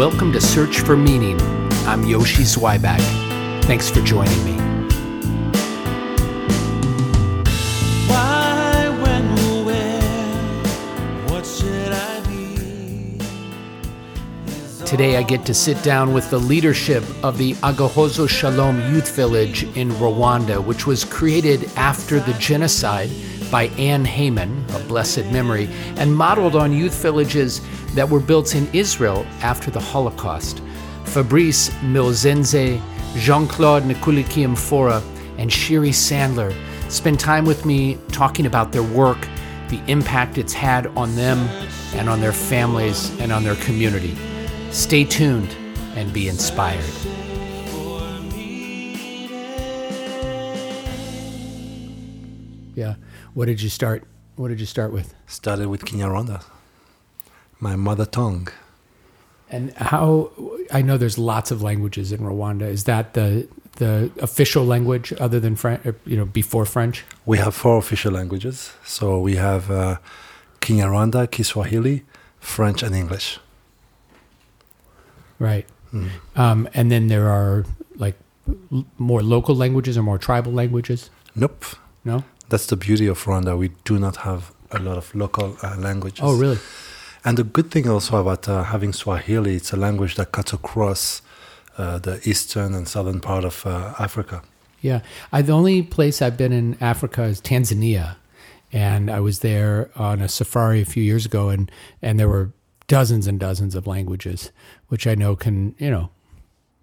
welcome to Search for Meaning. I'm Yoshi Zweiback. Thanks for joining me. Why, when, where, what should I be? Today I get to sit down with the leadership of the Agahozo Shalom Youth Village in Rwanda, which was created after the genocide by Anne Heyman, a blessed memory, and modeled on youth villages that were built in Israel after the Holocaust. Fabrice Milzenze, Jean Claude Nkulikiyimfura, and Shiri Sandler spend time with me talking about their work, the impact it's had on them and on their families and on their community. Stay tuned and be inspired. Yeah. What did you start? What did you start with? Started with Kinyarwanda, my mother tongue. And how? I know there's lots of languages in Rwanda. Is that the the official language other than French? You know, before French. We have four official languages. So we have uh, Kinyarwanda, Kiswahili, French, and English. Right. Um, and then there are like l- more local languages or more tribal languages. Nope. No. That's the beauty of Rwanda. We do not have a lot of local uh, languages. Oh, really? And the good thing also about uh, having Swahili, it's a language that cuts across uh, the eastern and southern part of uh, Africa. Yeah. I, the only place I've been in Africa is Tanzania. And I was there on a safari a few years ago, and, and there were dozens and dozens of languages, which I know can, you know,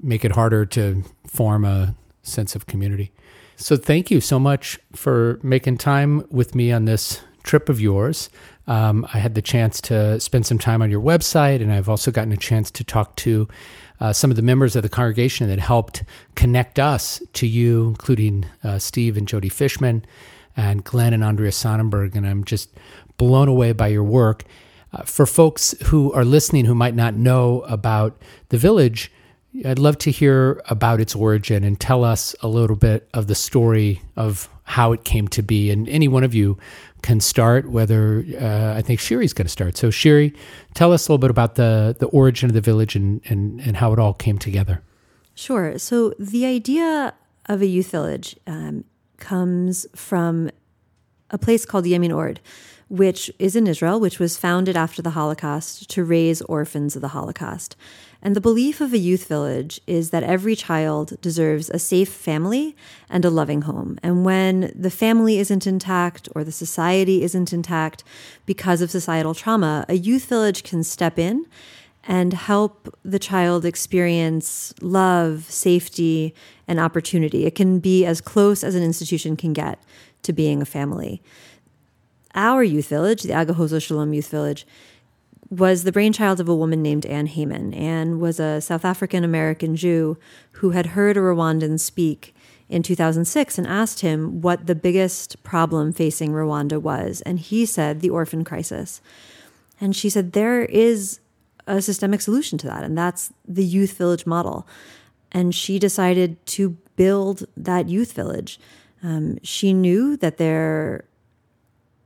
make it harder to form a sense of community. So thank you so much for making time with me on this trip of yours. Um, I had the chance to spend some time on your website, and I've also gotten a chance to talk to uh, some of the members of the congregation that helped connect us to you, including uh, Steve and Jody Fishman, and Glenn and Andrea Sonnenberg. And I'm just blown away by your work. Uh, for folks who are listening who might not know about the village, I'd love to hear about its origin and tell us a little bit of the story of how it came to be. And any one of you can start, whether uh, I think Shiri's going to start. So, Shiri, tell us a little bit about the, the origin of the village and, and, and how it all came together. Sure. So the idea of a youth village um, comes from a place called Yemin Orde, which is in Israel, which was founded after the Holocaust to raise orphans of the Holocaust. And the belief of a youth village is that every child deserves a safe family and a loving home. And when the family isn't intact or the society isn't intact because of societal trauma, a youth village can step in and help the child experience love, safety, and opportunity. It can be as close as an institution can get to being a family. Our youth village, the Agahozo Shalom Youth Village, was the brainchild of a woman named Anne Heyman. Anne was a South African American Jew who had heard a Rwandan speak in 2006 and asked him what the biggest problem facing Rwanda was. And he said, the orphan crisis. And she said, there is a systemic solution to that, and that's the youth village model. And she decided to build that youth village. Um, she knew that there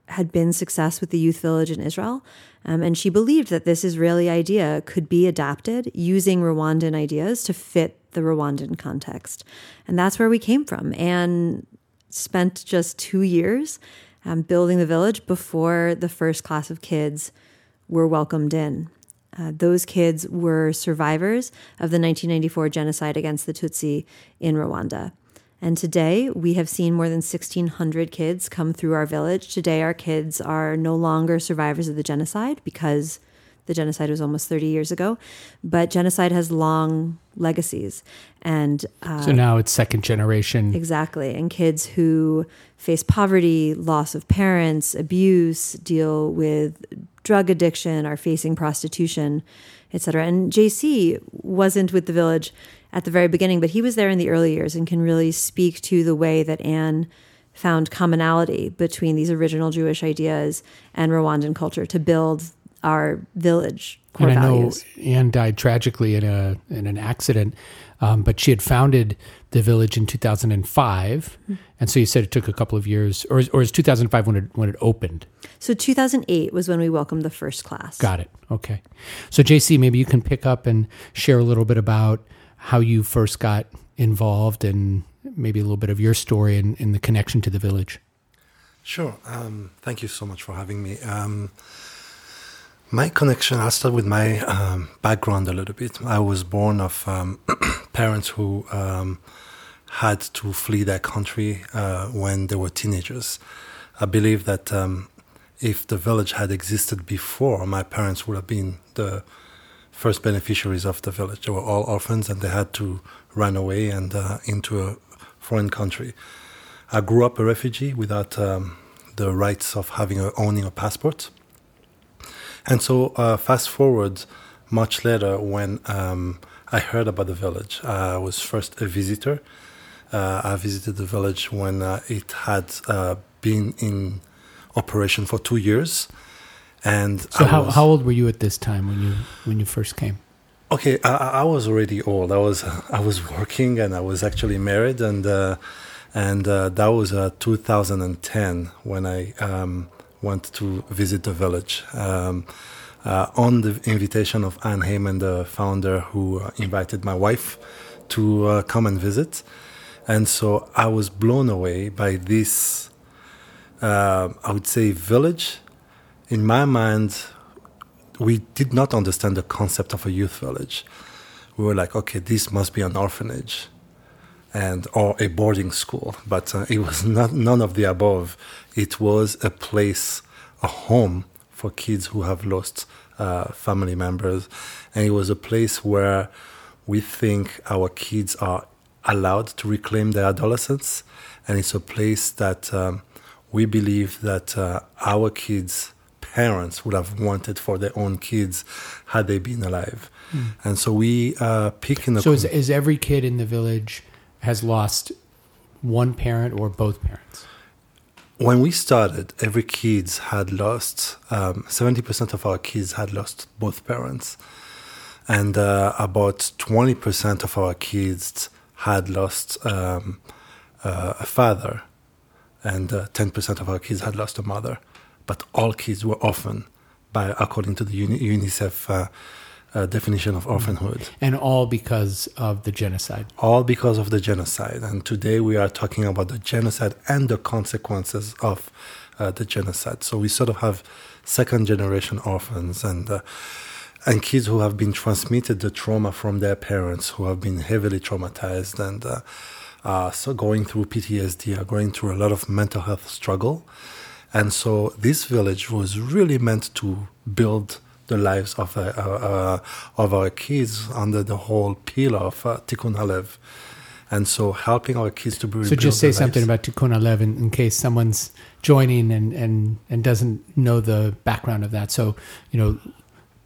had been success with the youth village in Israel, um, and she believed that this Israeli idea could be adapted using Rwandan ideas to fit the Rwandan context. And that's where we came from. And spent just two years um, building the village before the first class of kids were welcomed in. Uh, those kids were survivors of the 1994 genocide against the Tutsi in Rwanda. And today we have seen more than 1,600 kids come through our village. Today, our kids are no longer survivors of the genocide because the genocide was almost 30 years ago. But genocide has long legacies. And uh, So now it's second generation. Exactly. And kids who face poverty, loss of parents, abuse, deal with drug addiction, are facing prostitution, etc. And JC wasn't with the village at the very beginning, but he was there in the early years and can really speak to the way that Anne found commonality between these original Jewish ideas and Rwandan culture to build our village core and I know values. Anne died tragically in a in an accident, um, but she had founded the village in 2005, Hmm. and so you said it took a couple of years, or is, or is 2005 when it when it opened? So 2008 was when we welcomed the first class. Got it. Okay. So JC, maybe you can pick up and share a little bit about how you first got involved, and maybe a little bit of your story and, and the connection to the village. Sure. Um, thank you so much for having me. Um, my connection, I'll start with my um, background a little bit. I was born of um, parents who um, had to flee their country uh, when they were teenagers. I believe that um, if the village had existed before, my parents would have been the first beneficiaries of the village. They were all orphans and they had to run away and uh, into a foreign country. I grew up a refugee without um, the rights of having a, owning a passport. And so, uh, fast forward much later, when um, I heard about the village, I was first a visitor. Uh, I visited the village when uh, it had uh, been in operation for two years. And So I how, was- how old were you at this time when you when you first came? Okay, I, I was already old. I was I was working and I was actually married, and uh, and uh, that was uh, 2010 when I um, went to visit the village um, uh, on the invitation of Anne Heyman, the founder, who uh, invited my wife to uh, come and visit, and so I was blown away by this. Uh, I would say village. In my mind, we did not understand the concept of a youth village. We were like, okay, this must be an orphanage and or a boarding school, but uh, it was not none of the above. It was a place, a home for kids who have lost uh, family members, and it was a place where we think our kids are allowed to reclaim their adolescence, and it's a place that um, we believe that uh, our kids parents would have wanted for their own kids had they been alive. And so we uh, pick in the So is, com- is every kid in the village has lost one parent or both parents? when we started every kids had lost um, 70% of our kids had lost both parents. And uh, about 20% of our kids had lost um, uh, a father. And uh, 10% of our kids had lost a mother. But all kids were orphan by according to the Uni- unicef uh, definition of orphanhood And all because of the genocide. all because of the genocide. And today we are talking about the genocide and the consequences of uh, the genocide. So we sort of have second generation orphans and uh, and kids who have been transmitted the trauma from their parents, who have been heavily traumatized and uh, uh, so going through PTSD, are going through a lot of mental health struggle. And so this village was really meant to build the lives of uh, uh, of our kids under the whole pillar of uh, Tikkun Halev. And so helping our kids to build So just say something about Tikkun Halev in, in case someone's joining and, and, and doesn't know the background of that. So, you know,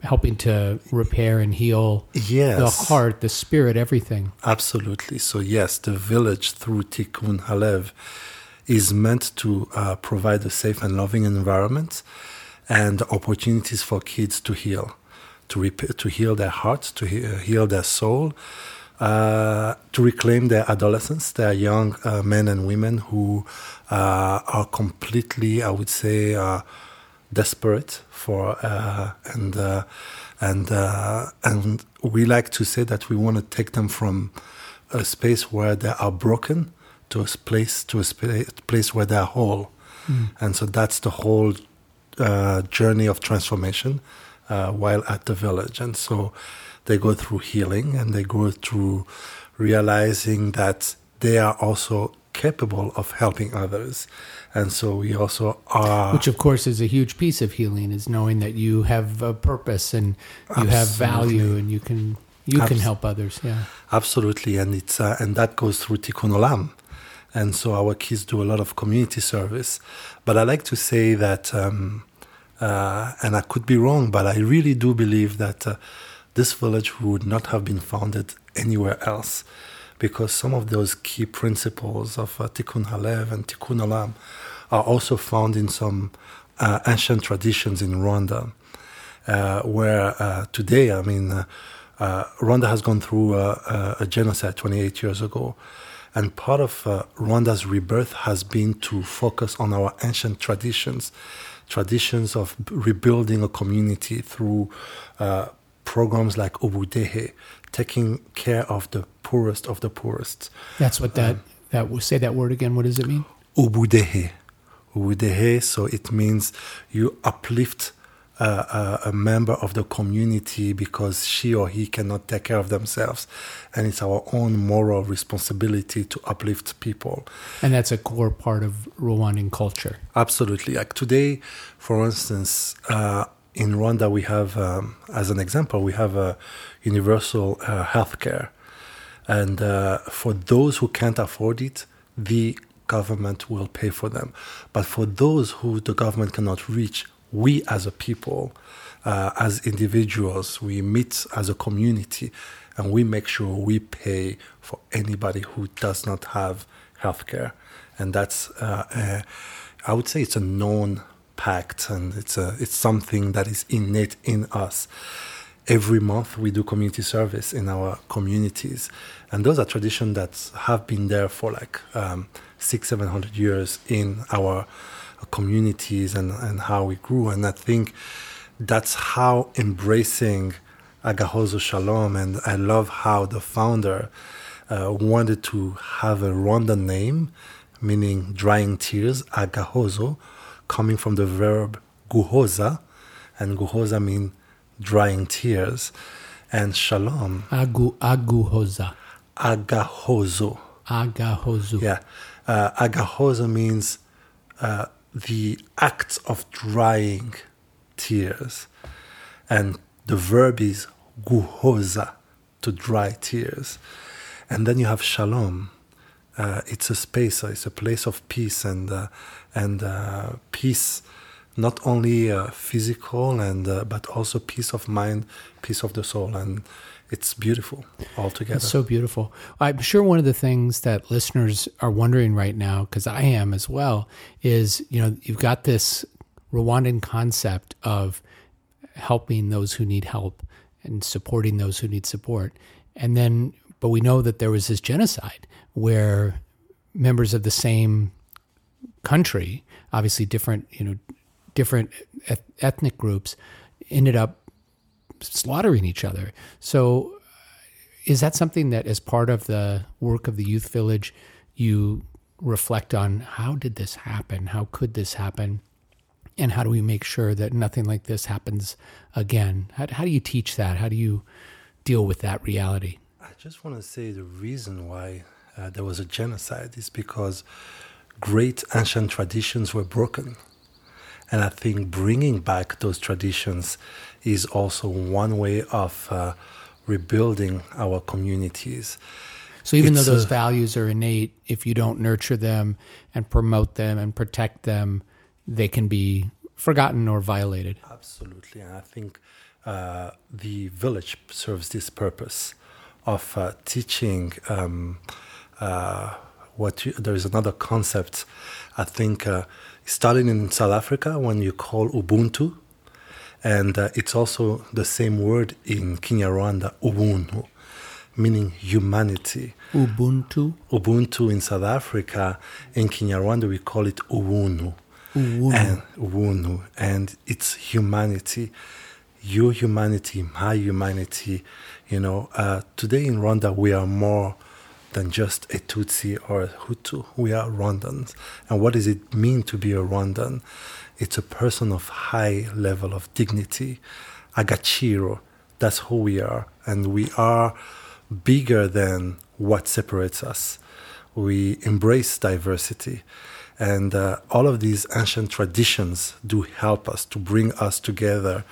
helping to repair and heal Yes. the heart, the spirit, everything. Absolutely. So yes, the village through Tikkun Halev is meant to uh, provide a safe and loving environment and opportunities for kids to heal, to rep- to heal their hearts, to he- heal their soul, uh, to reclaim their adolescence, their young uh, men and women who uh, are completely, I would say, uh, desperate for uh, and uh, and uh, and we like to say that we want to take them from a space where they are broken to a place to a spa- place where they are whole, and so that's the whole uh, journey of transformation uh, while at the village, and so they go through healing and they go through realizing that they are also capable of helping others, and so we also are. Which, of course, is a huge piece of healing, is knowing that you have a purpose and you have value and you can you can Abs- help others. Yeah. Absolutely, and it's uh, and that goes through Tikkun Olam, and so our kids do a lot of community service. But I like to say that, um, uh, and I could be wrong, but I really do believe that uh, this village would not have been founded anywhere else, because some of those key principles of uh, Tikkun Halev and Tikkun Olam are also found in some uh, ancient traditions in Rwanda. uh, where uh, today, I mean, uh, Rwanda has gone through a genocide 28 years ago. And part of uh, Rwanda's rebirth has been to focus on our ancient traditions, traditions of rebuilding a community through uh, programs like Ubudehe, taking care of the poorest of the poorest. That's what that that say that word again. What does it mean? Ubudehe. Ubudehe, so it means you uplift uh, a, a member of the community because she or he cannot take care of themselves. And it's our own moral responsibility to uplift people. And that's a core part of Rwandan culture. Absolutely. Like today, for instance, uh, in Rwanda, we have, um, as an example, we have a universal uh, healthcare. And uh, for those who can't afford it, the government will pay for them. But for those who the government cannot reach, we as a people, uh, as individuals, we meet as a community and we make sure we pay for anybody who does not have healthcare. And that's, uh, uh, I would say it's a known pact and it's, a, it's something that is innate in us every month we do community service in our communities and those are traditions that have been there for like um, six seven hundred years in our communities and, and how we grew and i think that's how embracing agahozo shalom and i love how the founder uh, wanted to have a rwanda name meaning drying tears agahozo coming from the verb guhoza and guhoza means drying tears, and shalom, Agu aguhoza. agahozo. Agahozu. Yeah, uh, agahozo means uh, the act of drying tears, and the verb is guhoza, to dry tears, and then you have shalom. Uh, it's a space, uh, it's a place of peace and uh, and uh, peace not only uh, physical and uh, but also peace of mind, peace of the soul, and it's beautiful altogether. It's so beautiful. I'm sure one of the things that listeners are wondering right now, because I am as well, is you know you've got this Rwandan concept of helping those who need help and supporting those who need support, and then but we know that there was this genocide where members of the same country, obviously different, you know, different eth- ethnic groups, ended up slaughtering each other. So, is that something that, as part of the work of the youth village, you reflect on? How did this happen? How could this happen? And how do we make sure that nothing like this happens again? How, how do you teach that? How do you deal with that reality? I just want to say the reason why uh, there was a genocide is because great ancient traditions were broken. And I think bringing back those traditions is also one way of uh, rebuilding our communities. So even It's though those a- values are innate, if you don't nurture them and promote them and protect them, they can be forgotten or violated. Absolutely, and I think uh, the village serves this purpose of uh, teaching. Um, uh, what you, there is another concept, I think, starting in South Africa when you call Ubuntu, and uh, it's also the same word in Kinyarwanda, Ubuntu, meaning humanity. Ubuntu. Ubuntu in South Africa, in Kinyarwanda we call it Ubuntu. And Ubuntu, and it's humanity, your humanity, my humanity. You know, uh, today in Rwanda we are more than just a Tutsi or a Hutu. We are Rwandans, and what does it mean to be a Rwandan? It's a person of high level of dignity, agaciro. That's who we are, and we are bigger than what separates us. We embrace diversity. And uh, all of these ancient traditions do help us to bring us together.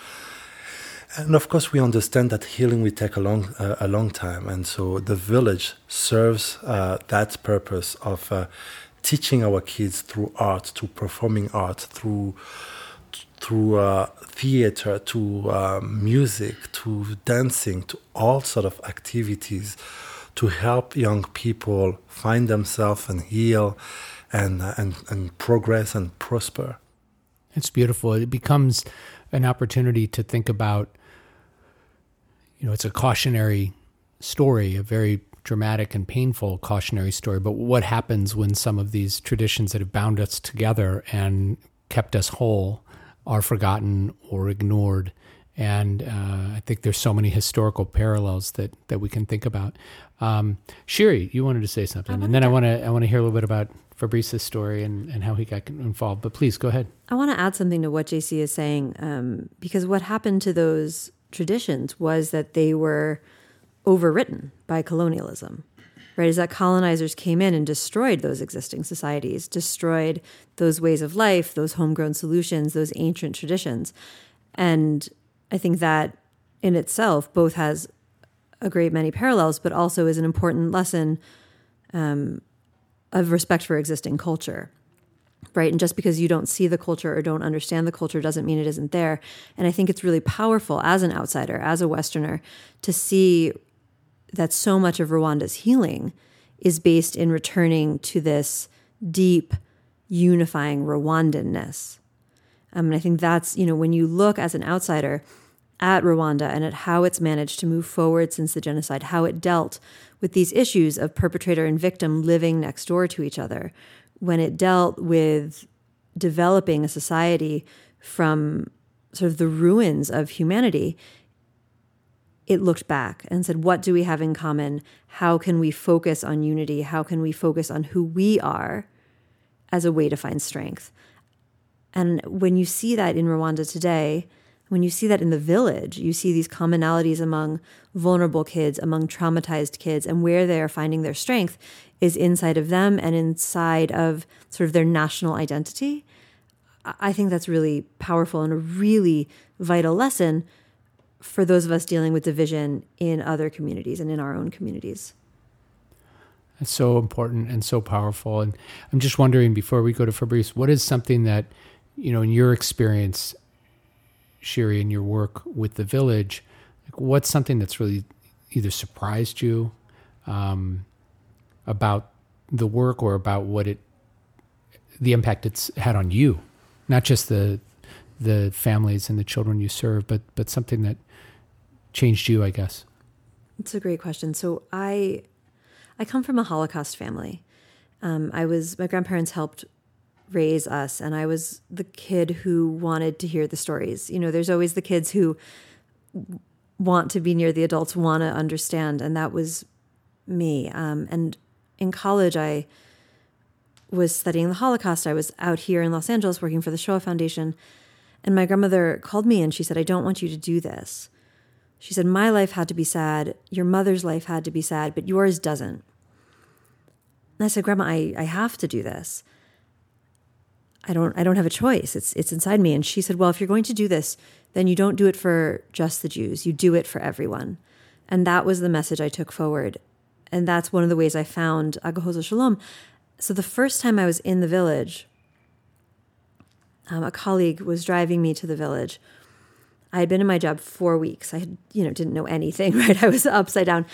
And of course, we understand that healing will take a long, uh, a long time. And so the village serves uh, that purpose of uh, teaching our kids through art, through performing art, through through uh, theater to uh, music to dancing to all sort of activities to help young people find themselves and heal and, uh, and, and progress and prosper. It's beautiful. It becomes an opportunity to think about, you know, it's a cautionary story, a very dramatic and painful cautionary story. But what happens when some of these traditions that have bound us together and kept us whole are forgotten or ignored? And uh, I think there's so many historical parallels that, that we can think about. Um, Shiri, you wanted to say something, and then I want to I want to hear a little bit about Fabrice's story and, and how he got involved. But please go ahead. I want to add something to what JC is saying um, because what happened to those traditions was that they were overwritten by colonialism, right? Is that colonizers came in and destroyed those existing societies, destroyed those ways of life, those homegrown solutions, those ancient traditions. And I think that in itself both has a great many parallels, but also is an important lesson um, of respect for existing culture right? And just because you don't see the culture or don't understand the culture doesn't mean it isn't there. And I think it's really powerful as an outsider, as a Westerner, to see that so much of Rwanda's healing is based in returning to this deep, unifying Rwandanness. Um, and I think that's, you know, when you look as an outsider at Rwanda and at how it's managed to move forward since the genocide, how it dealt with these issues of perpetrator and victim living next door to each other, when it dealt with developing a society from sort of the ruins of humanity, it looked back and said, What do we have in common? How can we focus on unity? How can we focus on who we are as a way to find strength? And when you see that in Rwanda today, when you see that in the village, you see these commonalities among vulnerable kids, among traumatized kids, and where they are finding their strength is inside of them and inside of sort of their national identity. I think that's really powerful and a really vital lesson for those of us dealing with division in other communities and in our own communities. It's so important and so powerful. And I'm just wondering before we go to Fabrice, what is something that, you know, in your experience, Shiri, in your work with the village, like what's something that's really either surprised you um, about the work or about what it, the impact it's had on you, not just the the families and the children you serve, but but something that changed you, I guess? It's a great question. So I I come from a Holocaust family. Um, I was my grandparents helped raise us, and I was the kid who wanted to hear the stories. You know, there's always the kids who want to be near the adults, want to understand, and that was me. Um, and in college, I was studying the Holocaust. I was out here in Los Angeles working for the Shoah Foundation, and my grandmother called me and she said, "I don't want you to do this." She said, My life had to be sad. Your mother's life had to be sad, but yours doesn't. And I said, Grandma, I, I have to do this. I don't I don't have a choice. It's it's inside me. And she said, Well, if you're going to do this, then you don't do it for just the Jews. You do it for everyone. And that was the message I took forward. And that's one of the ways I found Agahozo Shalom. So the first time I was in the village, um, a colleague was driving me to the village I had been in my job four weeks. I had, you know, didn't know anything, right? I was upside down.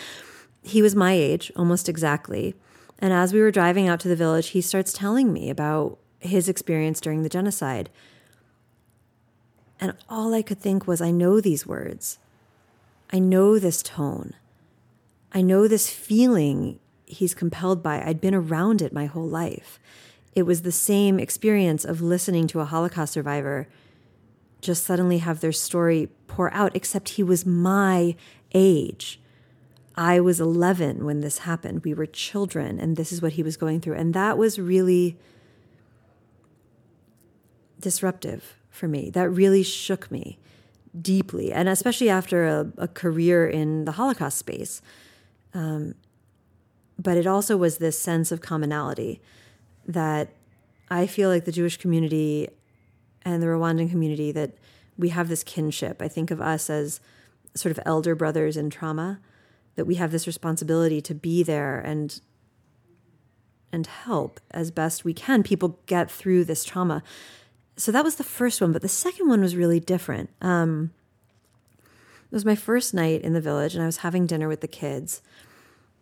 He was my age, almost exactly. And as we were driving out to the village, he starts telling me about his experience during the genocide. And all I could think was, I know these words. I know this tone. I know this feeling he's compelled by. I'd been around it my whole life. It was the same experience of listening to a Holocaust survivor just suddenly have their story pour out, except he was my age. I was 11 when this happened. We were children, and this is what he was going through. And that was really disruptive for me. That really shook me deeply, and especially after a, a career in the Holocaust space. Um, but it also was this sense of commonality that I feel like the Jewish community and the Rwandan community that we have this kinship. I think of us as sort of elder brothers in trauma, that we have this responsibility to be there and and help as best we can people get through this trauma. So that was the first one, but the second one was really different. Um, it was my first night in the village, and I was having dinner with the kids.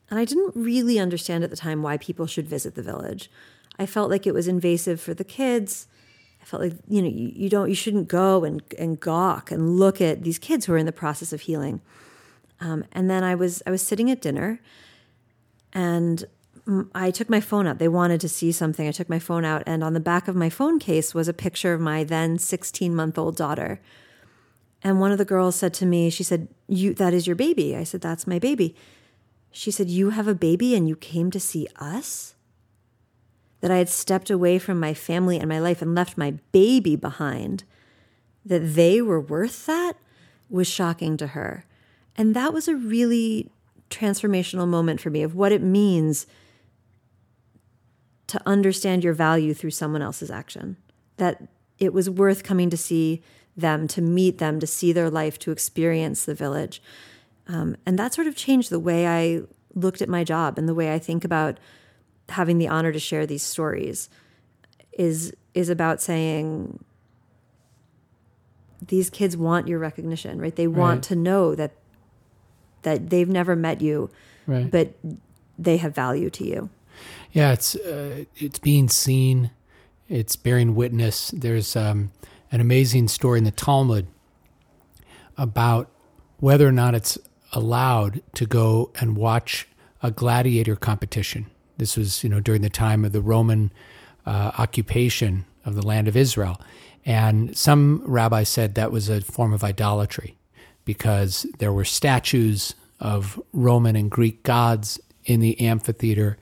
And I didn't really understand at the time why people should visit the village. I felt like it was invasive for the kids I felt like you know you, you don't you shouldn't go and and gawk and look at these kids who are in the process of healing. Um, and then I was I was sitting at dinner, and I took my phone out. They wanted to see something. I took my phone out, and on the back of my phone case was a picture of my then 16 month old daughter. And one of the girls said to me, she said, "You that is your baby." I said, "That's my baby." She said, "You have a baby and you came to see us?" That I had stepped away from my family and my life and left my baby behind. That they were worth that was shocking to her. And that was a really transformational moment for me of what it means to understand your value through someone else's action. That it was worth coming to see them, to meet them, to see their life, to experience the village. Um, and that sort of changed the way I looked at my job and the way I think about having the honor to share these stories is is about saying these kids want your recognition, right? They want Right. to know that that they've never met you, Right. but they have value to you. Yeah, it's uh, it's being seen, it's bearing witness. There's um, an amazing story in the Talmud about whether or not it's allowed to go and watch a gladiator competition. This was, you know, during the time of the Roman uh, occupation of the land of Israel, and some rabbis said that was a form of idolatry because there were statues of Roman and Greek gods in the amphitheater,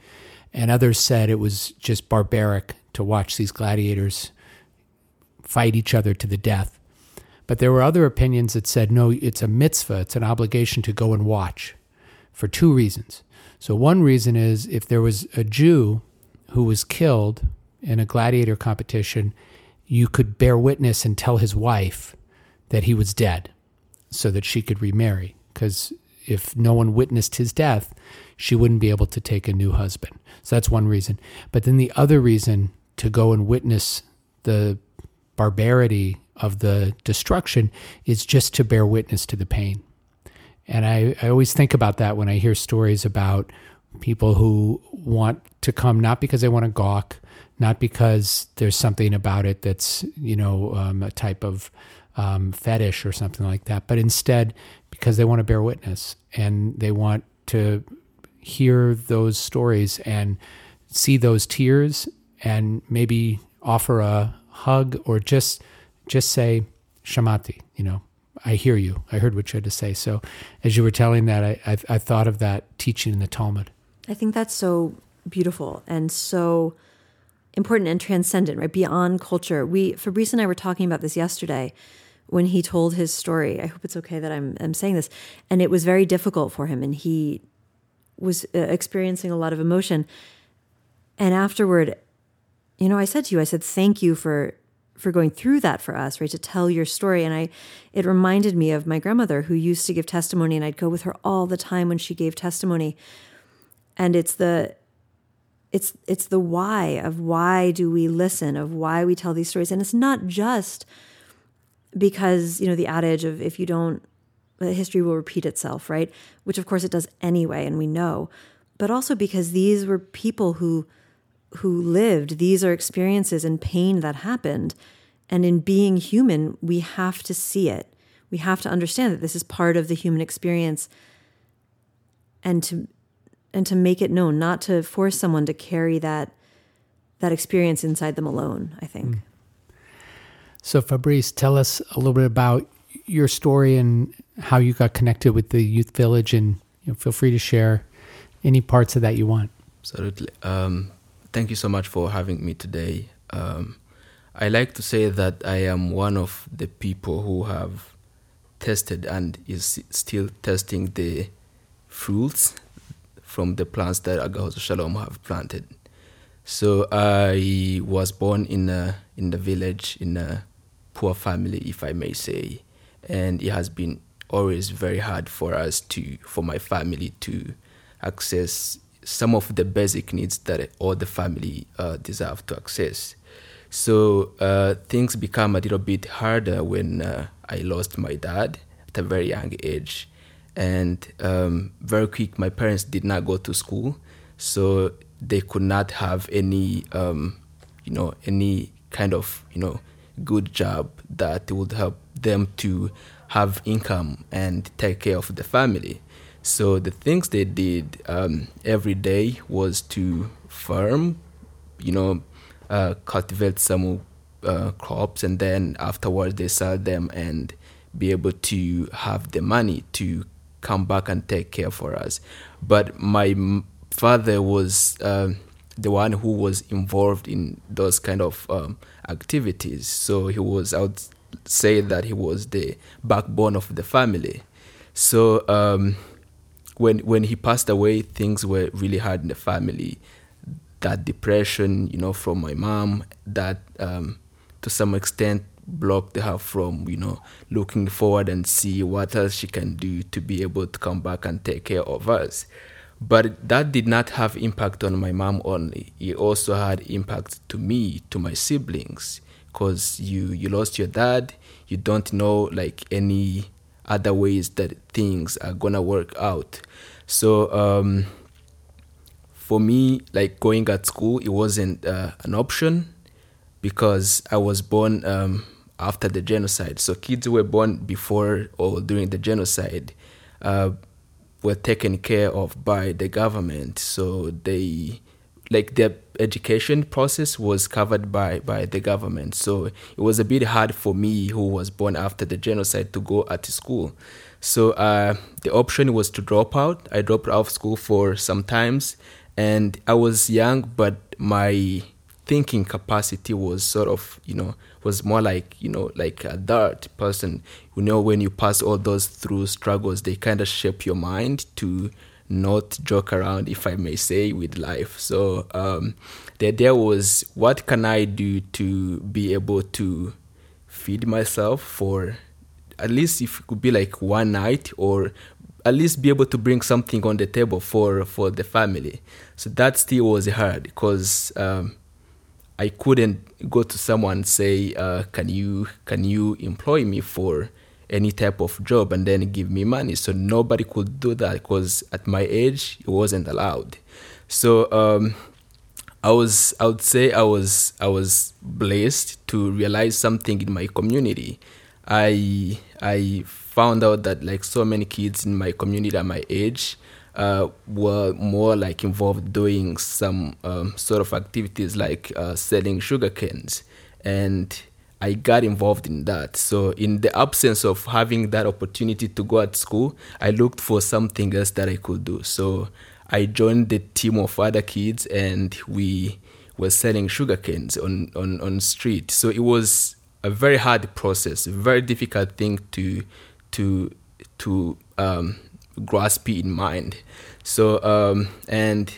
and others said it was just barbaric to watch these gladiators fight each other to the death. But there were other opinions that said, no, it's a mitzvah, it's an obligation to go and watch for two reasons. So, one reason is if there was a Jew who was killed in a gladiator competition, you could bear witness and tell his wife that he was dead so that she could remarry. Because if no one witnessed his death, she wouldn't be able to take a new husband. So that's one reason. But then the other reason to go and witness the barbarity of the destruction is just to bear witness to the pain. And I, I always think about that when I hear stories about people who want to come not because they want to gawk, not because there's something about it that's, you know, um, a type of um, fetish or something like that, but instead because they want to bear witness and they want to hear those stories and see those tears and maybe offer a hug or just just say shamati you know i hear you i heard what you had to say so as you were telling that i i, I thought of that teaching in the talmud I think that's so beautiful and so important and transcendent, right? Beyond culture. We Fabrice and I were talking about this yesterday when he told his story. I hope it's okay that I'm I'm saying this. And it was very difficult for him and he was uh, experiencing a lot of emotion. And afterward, you know, I said to you, I said, thank you for for going through that for us, right? To tell your story. And I it reminded me of my grandmother who used to give testimony and I'd go with her all the time when she gave testimony. And it's the it's it's the why of why do we listen, of why we tell these stories. And it's not just because, you know, the adage of if you don't history will repeat itself, right? Which of course it does anyway, and we know. But also because these were people who who lived, these are experiences and pain that happened. And in being human, we have to see it. We have to understand that this is part of the human experience and to and to make it known, not to force someone to carry that that experience inside them alone, I think. Mm. so fabrice tell us a little bit about your story and how you got connected with the youth village and you know, feel free to share any parts of that you want Absolutely. Um, thank you so much for having me today. Um, I like to say that I am one of the people who have tested and is still testing the fruits from the plants that Agahozo Shalom have planted. So I was born in a in the village in a poor family, if I may say, and it has been always very hard for us to for my family to access some of the basic needs that all the family uh, deserve to access. So uh, things become a little bit harder when uh, I lost my dad at a very young age, and um, very quick. My parents did not go to school, so they could not have any, um, you know, any kind of you know good job that would help them to have income and take care of the family. So the things they did um, every day was to farm, you know, uh, cultivate some uh, crops, and then afterwards they sell them and be able to have the money to come back and take care for us. But my father was uh, the one who was involved in those kind of um, activities. So he was, I say that he was the backbone of the family. So um, when when he passed away, things were really hard in the family. That depression, you know, from my mom, that um, to some extent blocked her from, you know, looking forward and see what else she can do to be able to come back and take care of us. But that did not have impact on my mom only. It also had impact to me, to my siblings, because you you lost your dad. You don't know like any other ways that things are gonna work out. So um, for me, like going at school, it wasn't uh, an option because I was born um, after the genocide. So kids were born before or during the genocide uh, were taken care of by the government. So they like their education process was covered by by the government. So it was a bit hard for me who was born after the genocide to go at school. So uh, the option was to drop out. I dropped out of school for some times and i was young but my thinking capacity was sort of you know was more like you know like a dart person. You know when you pass all those through struggles they kind of shape your mind to not joke around, if I may say, with life. So um, the idea was, what can I do to be able to feed myself for at least if it could be like one night or at least be able to bring something on the table for for the family. So that still was hard because um, I couldn't go to someone say, uh, "Can you can you employ me for?" Any type of job and then give me money. So nobody could do that because at my age it wasn't allowed. So um, I was I would say I was I was blessed to realize something in my community. I I found out that like so many kids in my community at my age uh, were more like involved doing some um, sort of activities like uh, selling sugar canes and I got involved in that. So, in the absence of having that opportunity to go at school, I looked for something else that I could do. So, I joined the team of other kids and we were selling sugar canes on, on, on street. So, it was a very hard process, a very difficult thing to, to, to um, grasp in mind. So, um, and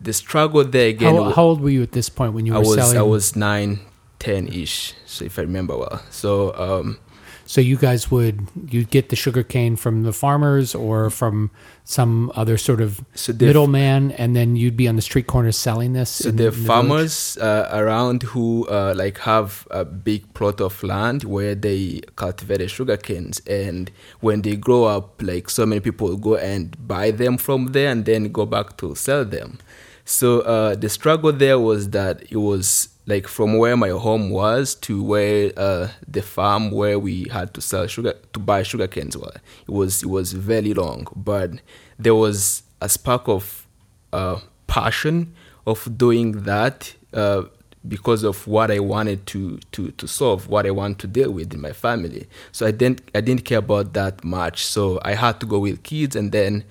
the struggle there again. How, how, old were you at this point when you were I was, selling? I was nine, ten ish. So if I remember well. So um, so you guys would you get the sugar cane from the farmers or from some other sort of so middleman, and then you'd be on the street corners selling this. So in- the in village? farmers uh, around who uh, like have a big plot of land where they cultivate sugar canes, and when they grow up, like so many people go and buy them from there and then go back to sell them. So uh, the struggle there was that it was like from where my home was to where uh, the farm where we had to sell sugar to buy sugar canes were. It was it was very long, but there was a spark of uh, passion of doing that uh, because of what I wanted to, to, to solve, what I want to deal with in my family. So I didn't I didn't care about that much. So I had to go with kids, and then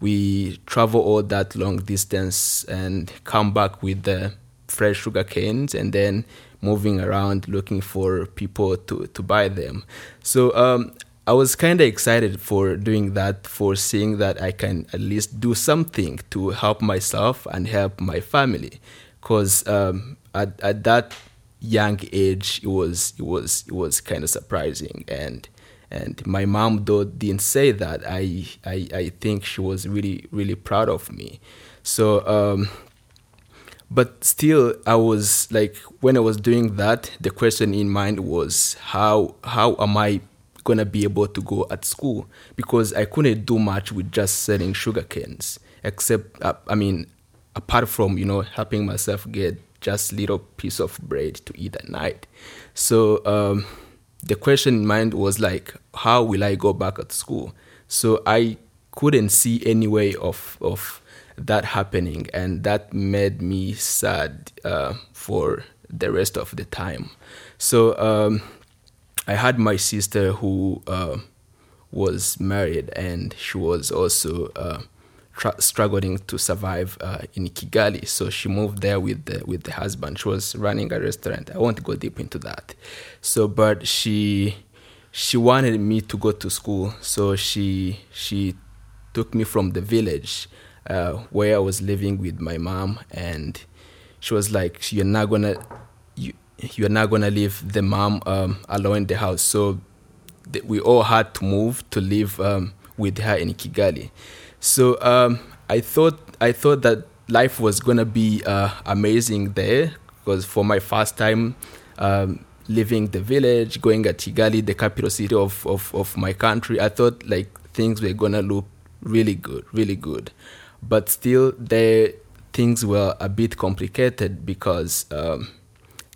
we travel all that long distance and come back with the fresh sugar canes, and then moving around looking for people to, to buy them. So um, I was kind of excited for doing that, for seeing that I can at least do something to help myself and help my family. Because um, at, at that young age, it was it was it was kind of surprising, and and my mom though didn't say that. I I, I think she was really really proud of me. So um, but still i was like when i was doing that the question in mind was how how am i gonna be able to go at school because i couldn't do much with just selling sugar canes except uh, i mean apart from you know helping myself get just little piece of bread to eat at night. So um, the question in mind was like, how will I go back at school? So I couldn't see any way of of that happening, and that made me sad uh, for the rest of the time. So um, I had my sister who uh, was married, and she was also uh, tra- struggling to survive uh, in Kigali. So she moved there with the with the husband. She was running a restaurant. I won't go deep into that. So, but she she wanted me to go to school. So she she took me from the village uh, where I was living with my mom, and she was like, "You're not gonna you you're not gonna leave the mom um, alone in the house." So th- we all had to move to live um, with her in Kigali. So um, I thought I thought that life was gonna be uh, amazing there because for my first time um, leaving the village, going at Kigali, the capital city of, of, of my country, I thought like things were gonna look really good, really good. But still, there things were a bit complicated because um,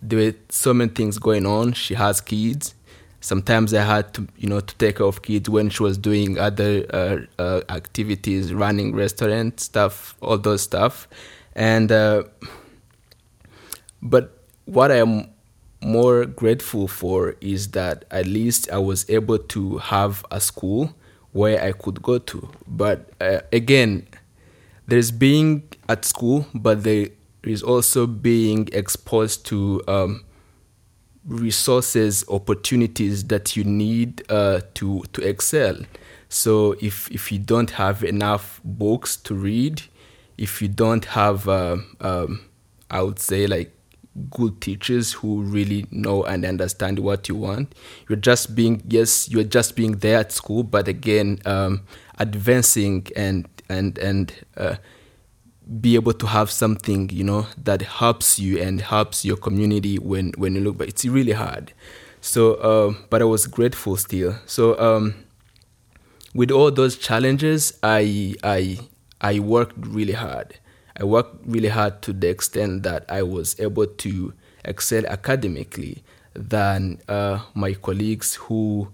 there were so many things going on. She has kids. Sometimes I had to, you know, to take care of kids when she was doing other uh, uh, activities, running restaurant stuff, all those stuff, and. Uh, but what I am more grateful for is that at least I was able to have a school where I could go to. But uh, again, there's being at school, but there is also being exposed to um, resources, opportunities that you need uh, to to excel. So if if you don't have enough books to read, if you don't have, uh, um, I would say like good teachers who really know and understand what you want. You're just being yes, you're just being there at school, but again, um, advancing and and and uh, be able to have something you know that helps you and helps your community when when you look. But it's really hard. So, uh, but I was grateful still. So, um, with all those challenges, I I I worked really hard. I worked really hard to the extent that I was able to excel academically than uh, my colleagues who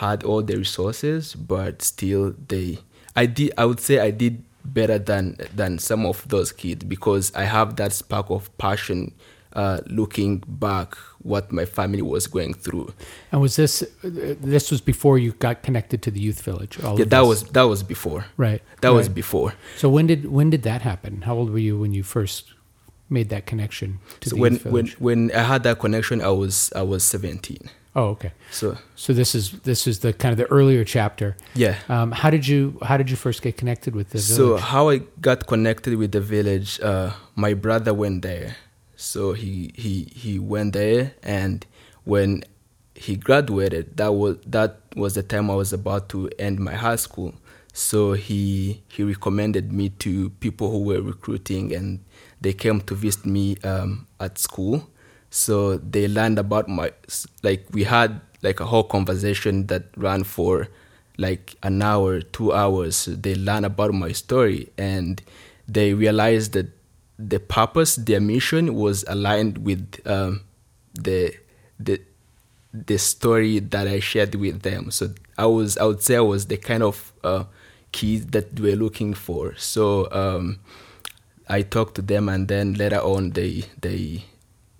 had all the resources, but still they. I did. I would say I did better than than some of those kids because I have that spark of passion. Uh, looking back, what my family was going through. And was this this was before you got connected to the youth village? Yeah, that this? was that was before. right. That was before. So when did when did that happen? How old were you when you first made that connection to So the when youth when when I had that connection, I was I was seventeen. Oh, okay. So So this is this is the kind of the earlier chapter. yeah. Um, how did you how did you first get connected with the So how I got connected with the village, uh, my brother went there. So he he he went there, and when he graduated, that was that was the time I was about to end my high school. So he he recommended me to people who were recruiting, and they came to visit me um, at school. So they learned about my like we had like a whole conversation that ran for like an hour, two hours. They learned about my story and they realized that the purpose, their mission was aligned with um, the the the story that I shared with them. So I was I would say I was the kind of uh, that were looking for. So um, I talked to them and then later on they they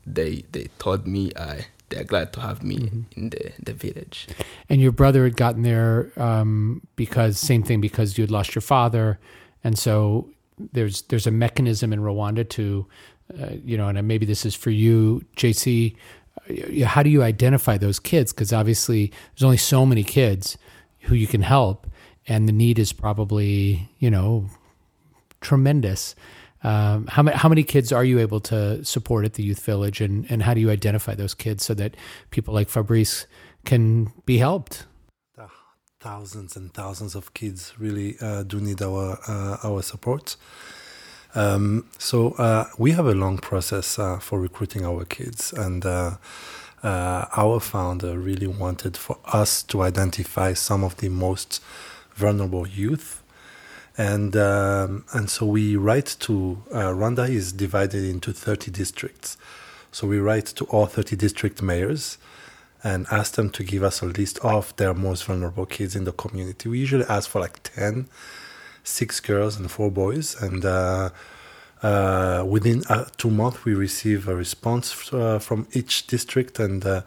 they they told me I they're glad to have me in the, the village. and your brother had gotten there um, because same thing because you had lost your father, and so there's there's a mechanism in Rwanda to, uh, you know, and maybe this is for you, JC. uh, How do you identify those kids? Because obviously there's only so many kids who you can help, and the need is probably you know tremendous. Um, how many how many kids are you able to support at the youth village, and and how do you identify those kids so that people like Fabrice can be helped? Thousands and thousands of kids really uh, do need our uh, our support. Um, so uh, we have a long process uh, for recruiting our kids, and uh, uh, our founder really wanted for us to identify some of the most vulnerable youth and um, and so we write to uh, Rwanda is divided into 30 districts. So we write to all 30 district mayors and ask them to give us a list of their most vulnerable kids in the community. We usually ask for like 10, six girls and four boys, and uh, uh, within uh, two months we receive a response uh, from each district, and uh,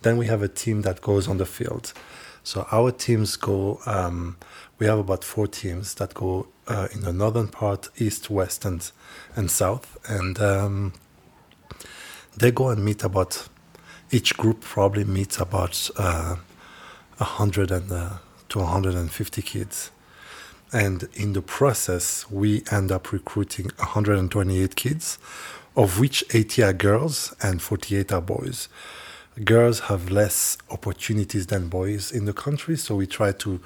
then we have a team that goes on the field. So our teams go. Um, we have about four teams that go uh, in the northern part, east, west, and and south, and um, they go and meet about. Each group probably meets about uh, hundred and uh, to 150 kids, and in the process, we end up recruiting 128 kids, of which 80 are girls and 48 are boys girls have less opportunities than boys in the country, so we try to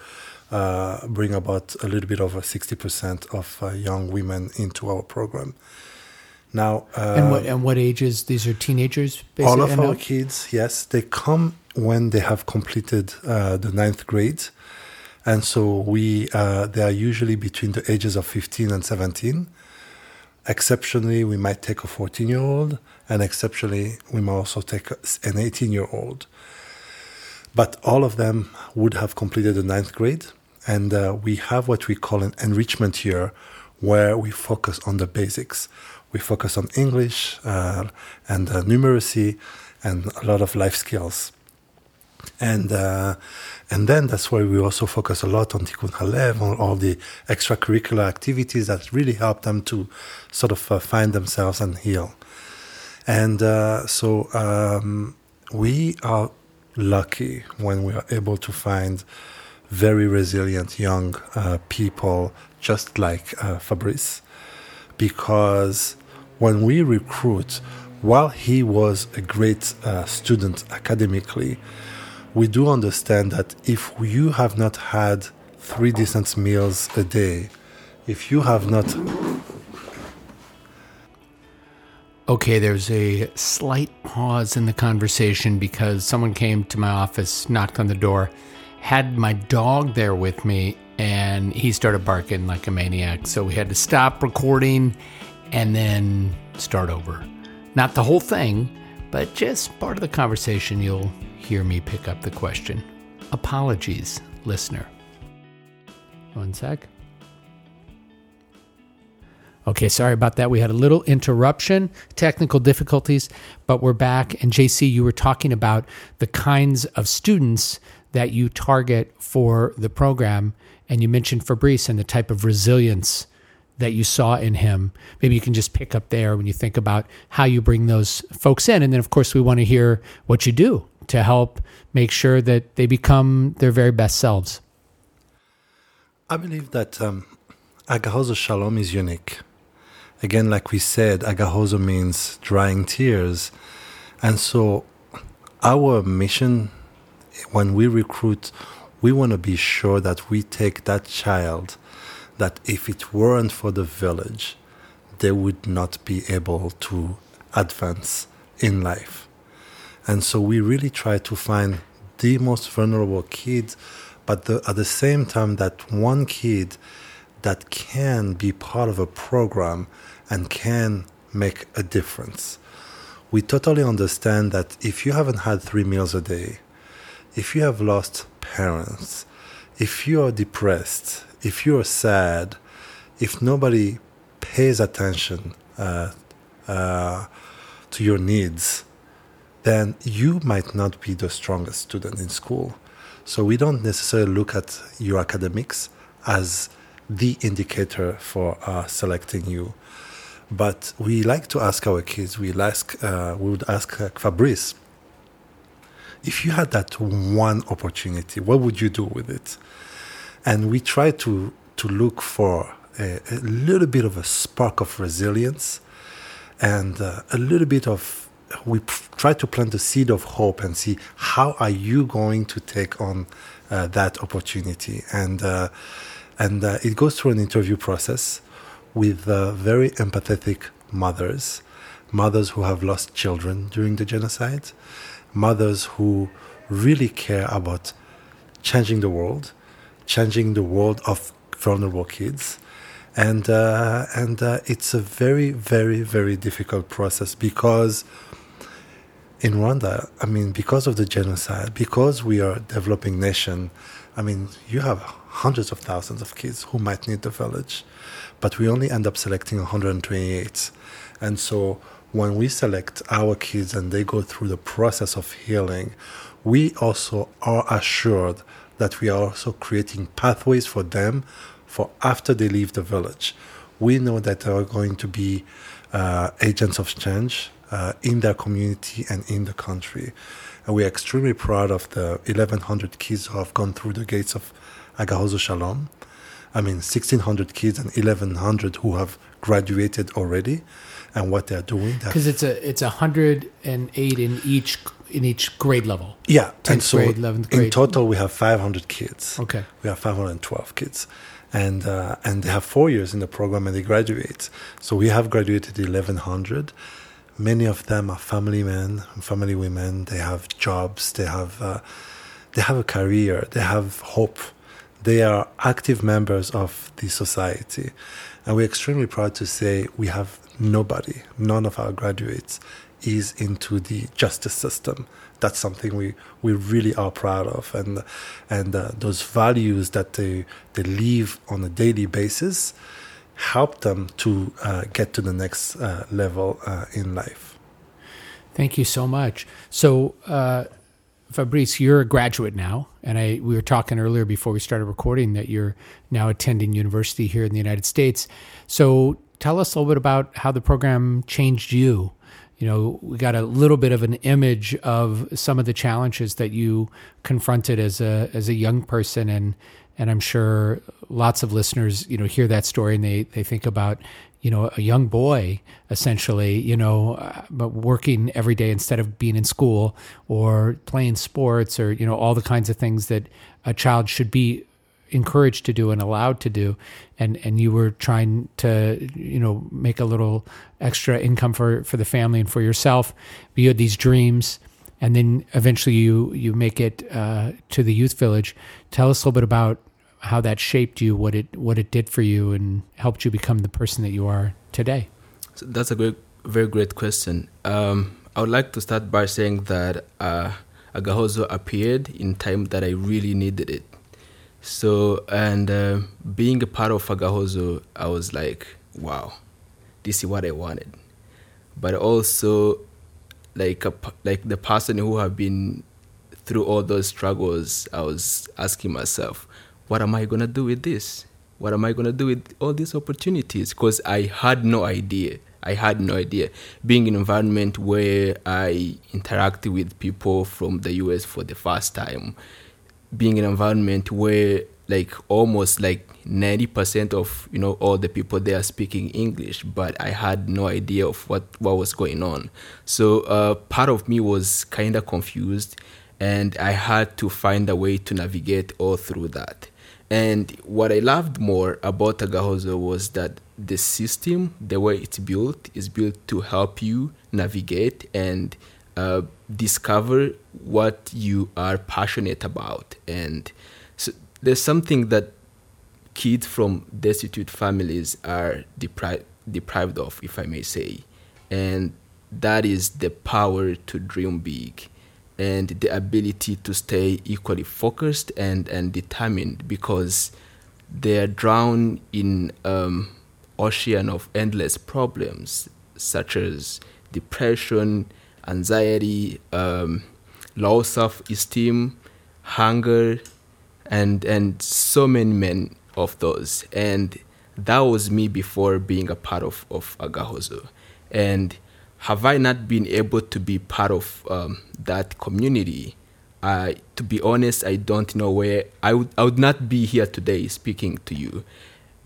uh, bring about a little bit over 60% of uh, young women into our program. Now, uh, and what and what ages? These are teenagers. Basically, all of our kids, yes, they come when they have completed uh, the ninth grade, and so we uh, they are usually between the ages of 15 and 17. Exceptionally, we might take a 14 year old, and exceptionally, we might also take an 18 year old. But all of them would have completed the ninth grade, and uh, we have what we call an enrichment year where we focus on the basics. We focus on English uh, and uh, numeracy and a lot of life skills. And uh, and then that's why we also focus a lot on Tikkun Halev, on all the extracurricular activities that really help them to sort of uh, find themselves and heal. And uh, so um, we are lucky when we are able to find very resilient young uh, people just like uh, Fabrice, because when we recruit, while he was a great uh, student academically, we do understand that if you have not had three decent meals a day, if you have not Okay, there's a slight pause in the conversation because someone came to my office, knocked on the door, had my dog there with me, and he started barking like a maniac. So we had to stop recording and then start over. Not the whole thing, but just part of the conversation. You'll hear me pick up the question. Apologies, listener. One sec. Okay, sorry about that. We had a little interruption, technical difficulties, but we're back. And JC, you were talking about the kinds of students that you target for the program. And you mentioned Fabrice and the type of resilience that you saw in him. Maybe you can just pick up there when you think about how you bring those folks in. And then, of course, we want to hear what you do to help make sure that they become their very best selves. I believe that um, Agahozo Shalom is unique. Again, like we said, Agahozo means drying tears. And so, our mission when we recruit, we want to be sure that we take that child that if it weren't for the village, they would not be able to advance in life. And so we really try to find the most vulnerable kids, but the, at the same time, that one kid that can be part of a program and can make a difference. We totally understand that if you haven't had three meals a day, if you have lost parents, if you are depressed, if you're sad, if nobody pays attention uh, uh, to your needs, then you might not be the strongest student in school. So we don't necessarily look at your academics as the indicator for uh, selecting you. But we like to ask our kids, we ask, uh, we would ask uh, Fabrice, if you had that one opportunity, what would you do with it? And we try to, to look for a, a little bit of a spark of resilience and uh, a little bit of, we try to plant the seed of hope and see how are you going to take on uh, that opportunity. And, uh, and uh, it goes through an interview process with uh, very empathetic mothers, mothers who have lost children during the genocide, mothers who really care about changing the world, changing the world of vulnerable kids. And, uh, and uh, it's a very, very, very difficult process because in Rwanda, I mean, because of the genocide, because we are a developing nation, I mean, you have hundreds of thousands of kids who might need the village, but we only end up selecting 128. And so when we select our kids and they go through the process of healing, we also are assured that we are also creating pathways for them for after they leave the village. We know that there are going to be uh, agents of change uh, in their community and in the country. And we are extremely proud of the 1,100 kids who have gone through the gates of Agahozo Shalom. I mean, 1,600 kids and 1,100 who have graduated already, and what they're doing. Because it's a it's a hundred and eight in each in each grade level. Yeah, 10th and so grade, 11th in total we have 500 kids. Okay. we have 512 kids, and uh, and they have four years in the program and they graduate. So we have graduated 1,100. Many of them are family men, and family women. They have jobs. They have uh, they have a career. They have hope. They are active members of the society, and we're extremely proud to say we have nobody, none of our graduates is into the justice system. That's something we, we really are proud of, and and uh, those values that they they live on a daily basis help them to uh, get to the next uh, level uh, in life. Thank you so much. So, uh, Fabrice, you're a graduate now, and I we were talking earlier before we started recording that you're now attending university here in the United States. So, tell us a little bit about how the program changed you. You know, we got a little bit of an image of some of the challenges that you confronted as a as a young person, and and I'm sure lots of listeners, you know, hear that story and they they think about you know, a young boy essentially, you know, uh, but working every day instead of being in school or playing sports or, you know, all the kinds of things that a child should be encouraged to do and allowed to do. And, and you were trying to, you know, make a little extra income for, for the family and for yourself. But you had these dreams and then eventually you, you make it uh, to the youth village. Tell us a little bit about how that shaped you, what it what it did for you, and helped you become the person that you are today. So that's a great, very great question. Um, I would like to start by saying that uh, Agahozo appeared in time that I really needed it. So, and uh, being a part of Agahozo, I was like, wow, this is what I wanted. But also, like a, like the person who have been through all those struggles, I was asking myself, what am I gonna do with this? What am I gonna do with all these opportunities? Because I had no idea. I had no idea. Being in an environment where I interacted with people from the US for the first time, being in an environment where like almost like 90% of you know all the people there are speaking english but i had no idea of what what was going on so uh, part of me was kind of confused and i had to find a way to navigate all through that and what i loved more about agahozo was that the system the way it's built is built to help you navigate and uh, discover what you are passionate about. And so there's something that kids from destitute families are deprived deprived of if i may say. And that is the power to dream big and the ability to stay equally focused and, and determined because they're drowned in um, ocean of endless problems such as depression anxiety um, low self-esteem hunger and and so many men of those. And that was me before being a part of of agahozo. And have i not been able to be part of um, that community I, to be honest i don't know where I would, I would not be here today speaking to you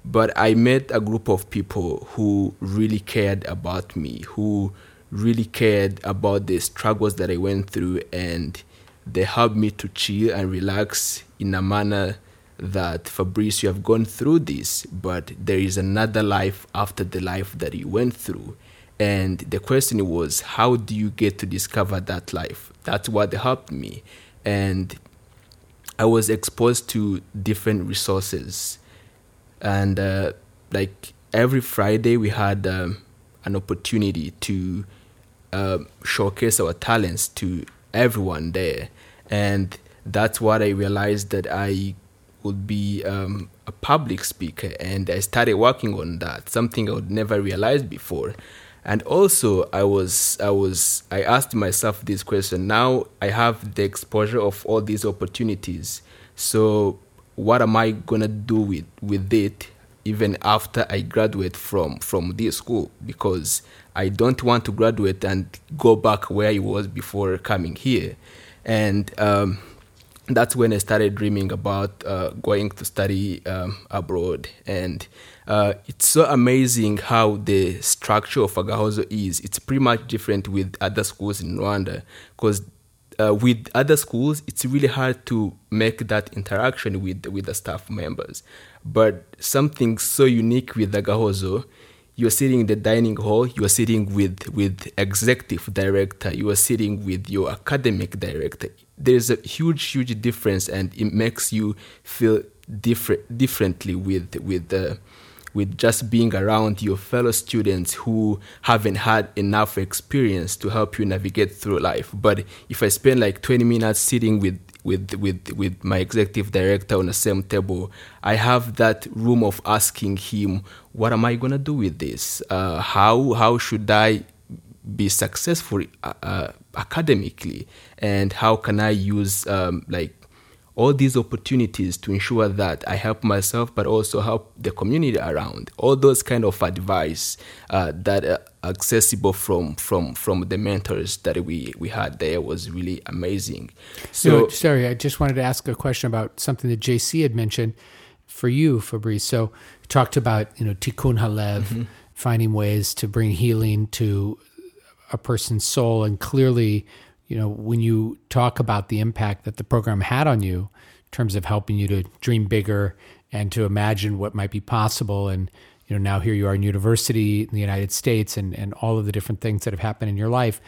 but i met a group of people who really cared about me who really cared about the struggles that i went through and they helped me to chill and relax in a manner that Fabrice, you have gone through this, but there is another life after the life that you went through. And the question was, how do you get to discover that life? That's what helped me. And I was exposed to different resources and uh, like every Friday we had um, an opportunity to uh, showcase our talents to everyone there, and that's what I realized that I would be um, a public speaker, and I started working on that. Something I would never realized before. And also, I was, I was, I asked myself this question. Now I have the exposure of all these opportunities. So, what am I gonna do with with it? Even after I graduate from from this school, because I don't want to graduate and go back where I was before coming here. And um, that's when I started dreaming about uh, going to study um, abroad. And uh, it's so amazing how the structure of Agahozo is. It's pretty much different with other schools in Rwanda because uh, with other schools, it's really hard to make that interaction with with the staff members. But something so unique with Agahozo, you're sitting in the dining hall, you're sitting with with executive director, you are sitting with your academic director. There's a huge, huge difference, and it makes you feel different differently with with the with just being around your fellow students who haven't had enough experience to help you navigate through life. But if I spend like 20 minutes sitting with with with with my executive director on the same table, I have that room of asking him, "What am I gonna do with this? Uh, how how should I be successful uh, uh, academically, and how can I use um, like all these opportunities to ensure that I help myself, but also help the community around. All those kind of advice uh, that are accessible from from from the mentors that we we had there was really amazing. So So, sorry, I just wanted to ask a question about something that JC had mentioned for you, Fabrice. So, you talked about you know tikkun halev, finding ways to bring healing to a person's soul, and clearly, you know, when you talk about the impact that the program had on you in terms of helping you to dream bigger and to imagine what might be possible, and you know, now here you are in university in the United States, and and all of the different things that have happened in your life.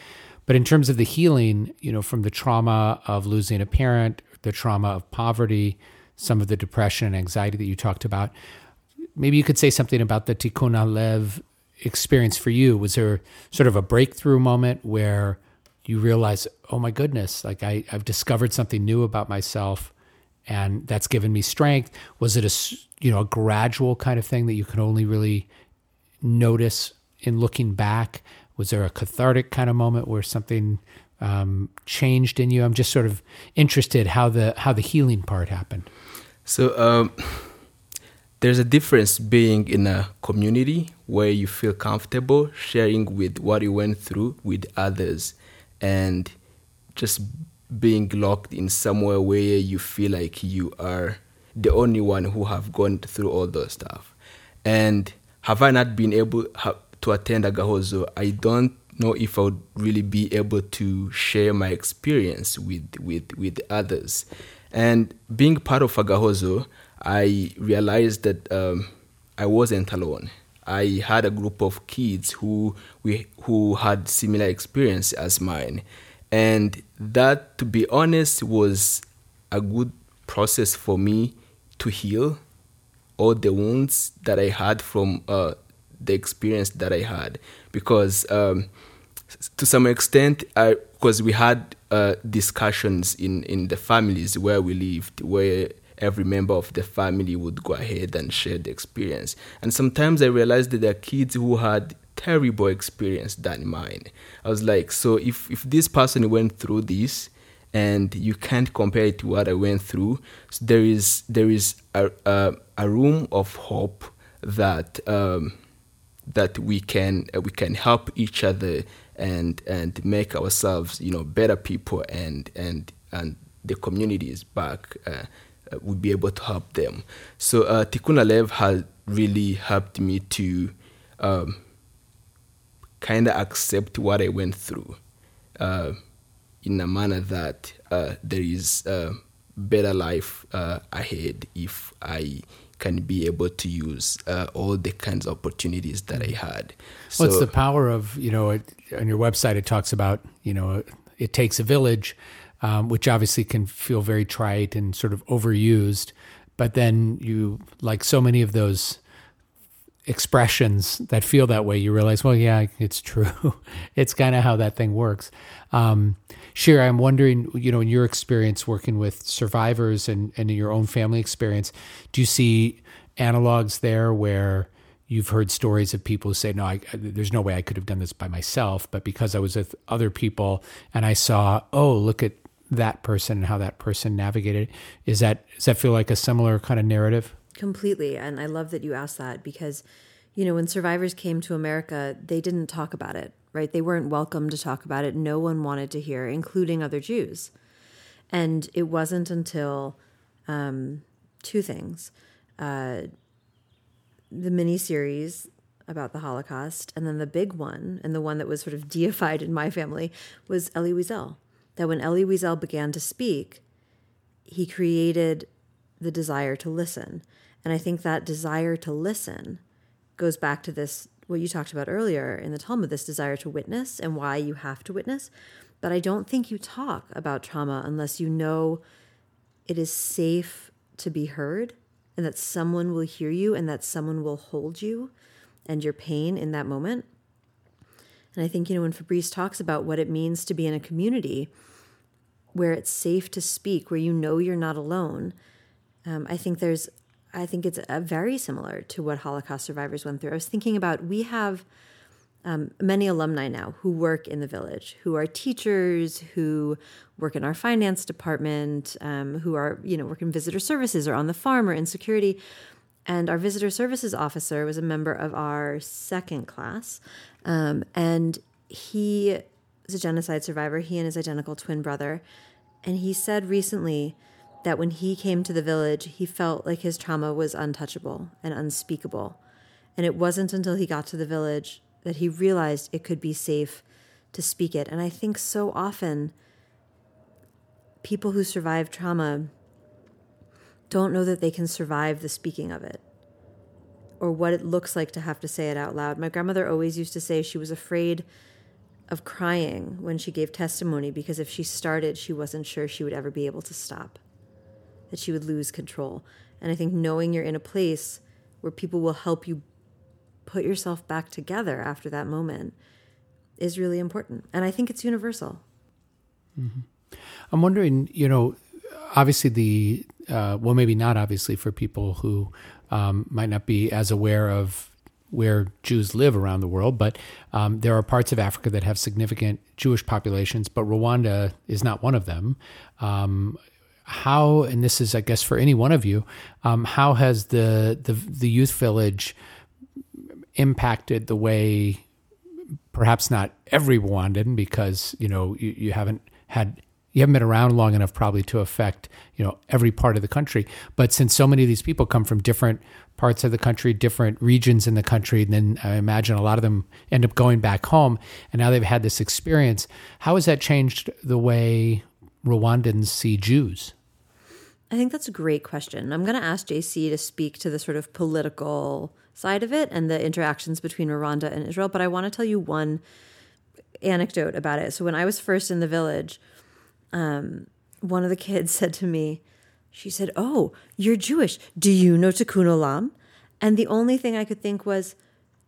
But in terms of the healing, you know, from the trauma of losing a parent, the trauma of poverty, some of the depression and anxiety that you talked about, maybe you could say something about the Tikkun Halev experience for you. Was there sort of a breakthrough moment where you realize, oh my goodness, like I, I've discovered something new about myself and that's given me strength? Was it a, you know, a gradual kind of thing that you can only really notice in looking back? Was there a cathartic kind of moment where something um, changed in you? I'm just sort of interested how the how the healing part happened. So um, there's a difference being in a community where you feel comfortable sharing with what you went through with others, and just being locked in somewhere where you feel like you are the only one who have gone through all those stuff. And have I not been able to attend Agahozo, I don't know if I would really be able to share my experience with with with others. And being part of Agahozo, I realized that um, I wasn't alone. I had a group of kids who we who had similar experience as mine, and that, to be honest, was a good process for me to heal all the wounds that I had from uh, the experience that I had, because um, to some extent, because we had uh, discussions in in the families where we lived, where every member of the family would go ahead and share the experience, and sometimes I realized that there are kids who had terrible experience than mine. I was like, so if if this person went through this and you can't compare it to what I went through. So there is there is a a, a room of hope that um, that we can uh, we can help each other and and make ourselves you know better people and and and the communities back. Uh, uh, we'll be able to help them. So uh, Tikkun Halev has really helped me to um, kind of accept what I went through uh, in a manner that uh, there is a better life uh, ahead if I can be able to use uh, all the kinds of opportunities that I had. So, What's the power of you know it, on your website? It talks about you know it takes a village, um, which obviously can feel very trite and sort of overused. but then you like so many of those expressions that feel that way, you realize, well, yeah, it's true. it's kind of how that thing works. Um, I'm wondering, you know, in your experience working with survivors and, and in your own family experience, do you see analogs there where you've heard stories of people who say, no, I, there's no way I could have done this by myself, but because I was with other people and I saw, oh, look at that person and how that person navigated. Is that does that feel like a similar kind of narrative? Completely. And I love that you asked that because, you know, when survivors came to America, they didn't talk about it, right? They weren't welcome to talk about it. No one wanted to hear, including other Jews. And it wasn't until um, two things uh, the miniseries about the Holocaust, and then the big one, and the one that was sort of deified in my family, was Elie Wiesel. That when Elie Wiesel began to speak, he created the desire to listen. And I think that desire to listen goes back to this, what you talked about earlier in the Talmud, this desire to witness and why you have to witness. But I don't think you talk about trauma unless you know it is safe to be heard and that someone will hear you and that someone will hold you and your pain in that moment. And I think, you know, when Fabrice talks about what it means to be in a community where it's safe to speak, where you know you're not alone, um, I think there's, I think it's very similar to what Holocaust survivors went through. I was thinking about we have um, many alumni now who work in the village, who are teachers, who work in our finance department, um, who are you know work in visitor services or on the farm or in security. And our visitor services officer was a member of our second class, um, and he was a genocide survivor. He and his identical twin brother, and he said recently that when he came to the village, he felt like his trauma was untouchable and unspeakable. And it wasn't until he got to the village that he realized it could be safe to speak it. And I think so often people who survive trauma don't know that they can survive the speaking of it or what it looks like to have to say it out loud. My grandmother always used to say she was afraid of crying when she gave testimony because if she started, she wasn't sure she would ever be able to stop, that she would lose control. And I think knowing you're in a place where people will help you put yourself back together after that moment is really important. And I think it's universal. Mm-hmm. I'm wondering, you know, obviously the, uh, well, maybe not obviously for people who um, might not be as aware of where Jews live around the world, but um, there are parts of Africa that have significant Jewish populations, but Rwanda is not one of them. Um, how, and this is, I guess, for any one of you, um, how has the, the the youth village impacted the way perhaps not every Rwandan because you know you, you haven't had you haven't been around long enough probably to affect you know every part of the country but since so many of these people come from different parts of the country different regions in the country and then i imagine a lot of them end up going back home and now they've had this experience how has that changed the way rwandans see jews i think that's a great question i'm going to ask jc to speak to the sort of political side of it and the interactions between Rwanda and Israel. But I want to tell you one anecdote about it. So when I was first in the village, um, one of the kids said to me, she said, "Oh, you're Jewish. Do you know Tikkun Olam?" And the only thing I could think was,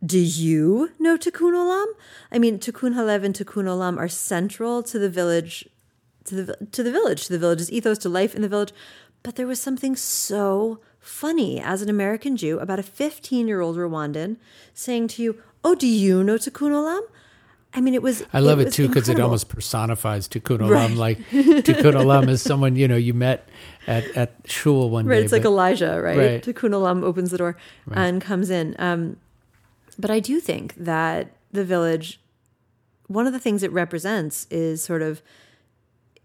"Do you know Tikkun Olam?" I mean, Tikkun Halev and Tikkun Olam are central to the village, to the to the village, to the village's ethos, to life in the village. But there was something so funny as an American Jew about a 15 year old Rwandan saying to you, Oh, do you know Tikkun Olam? I mean, it was. I love it, it too because it almost personifies Tikkun Olam. Right. Like Tikkun Olam is someone you know you met at, at shul one right, day. It's but, like Elijah, right? right? Tikkun Olam opens the door right. and comes in. Um, but I do think that the village, one of the things it represents is sort of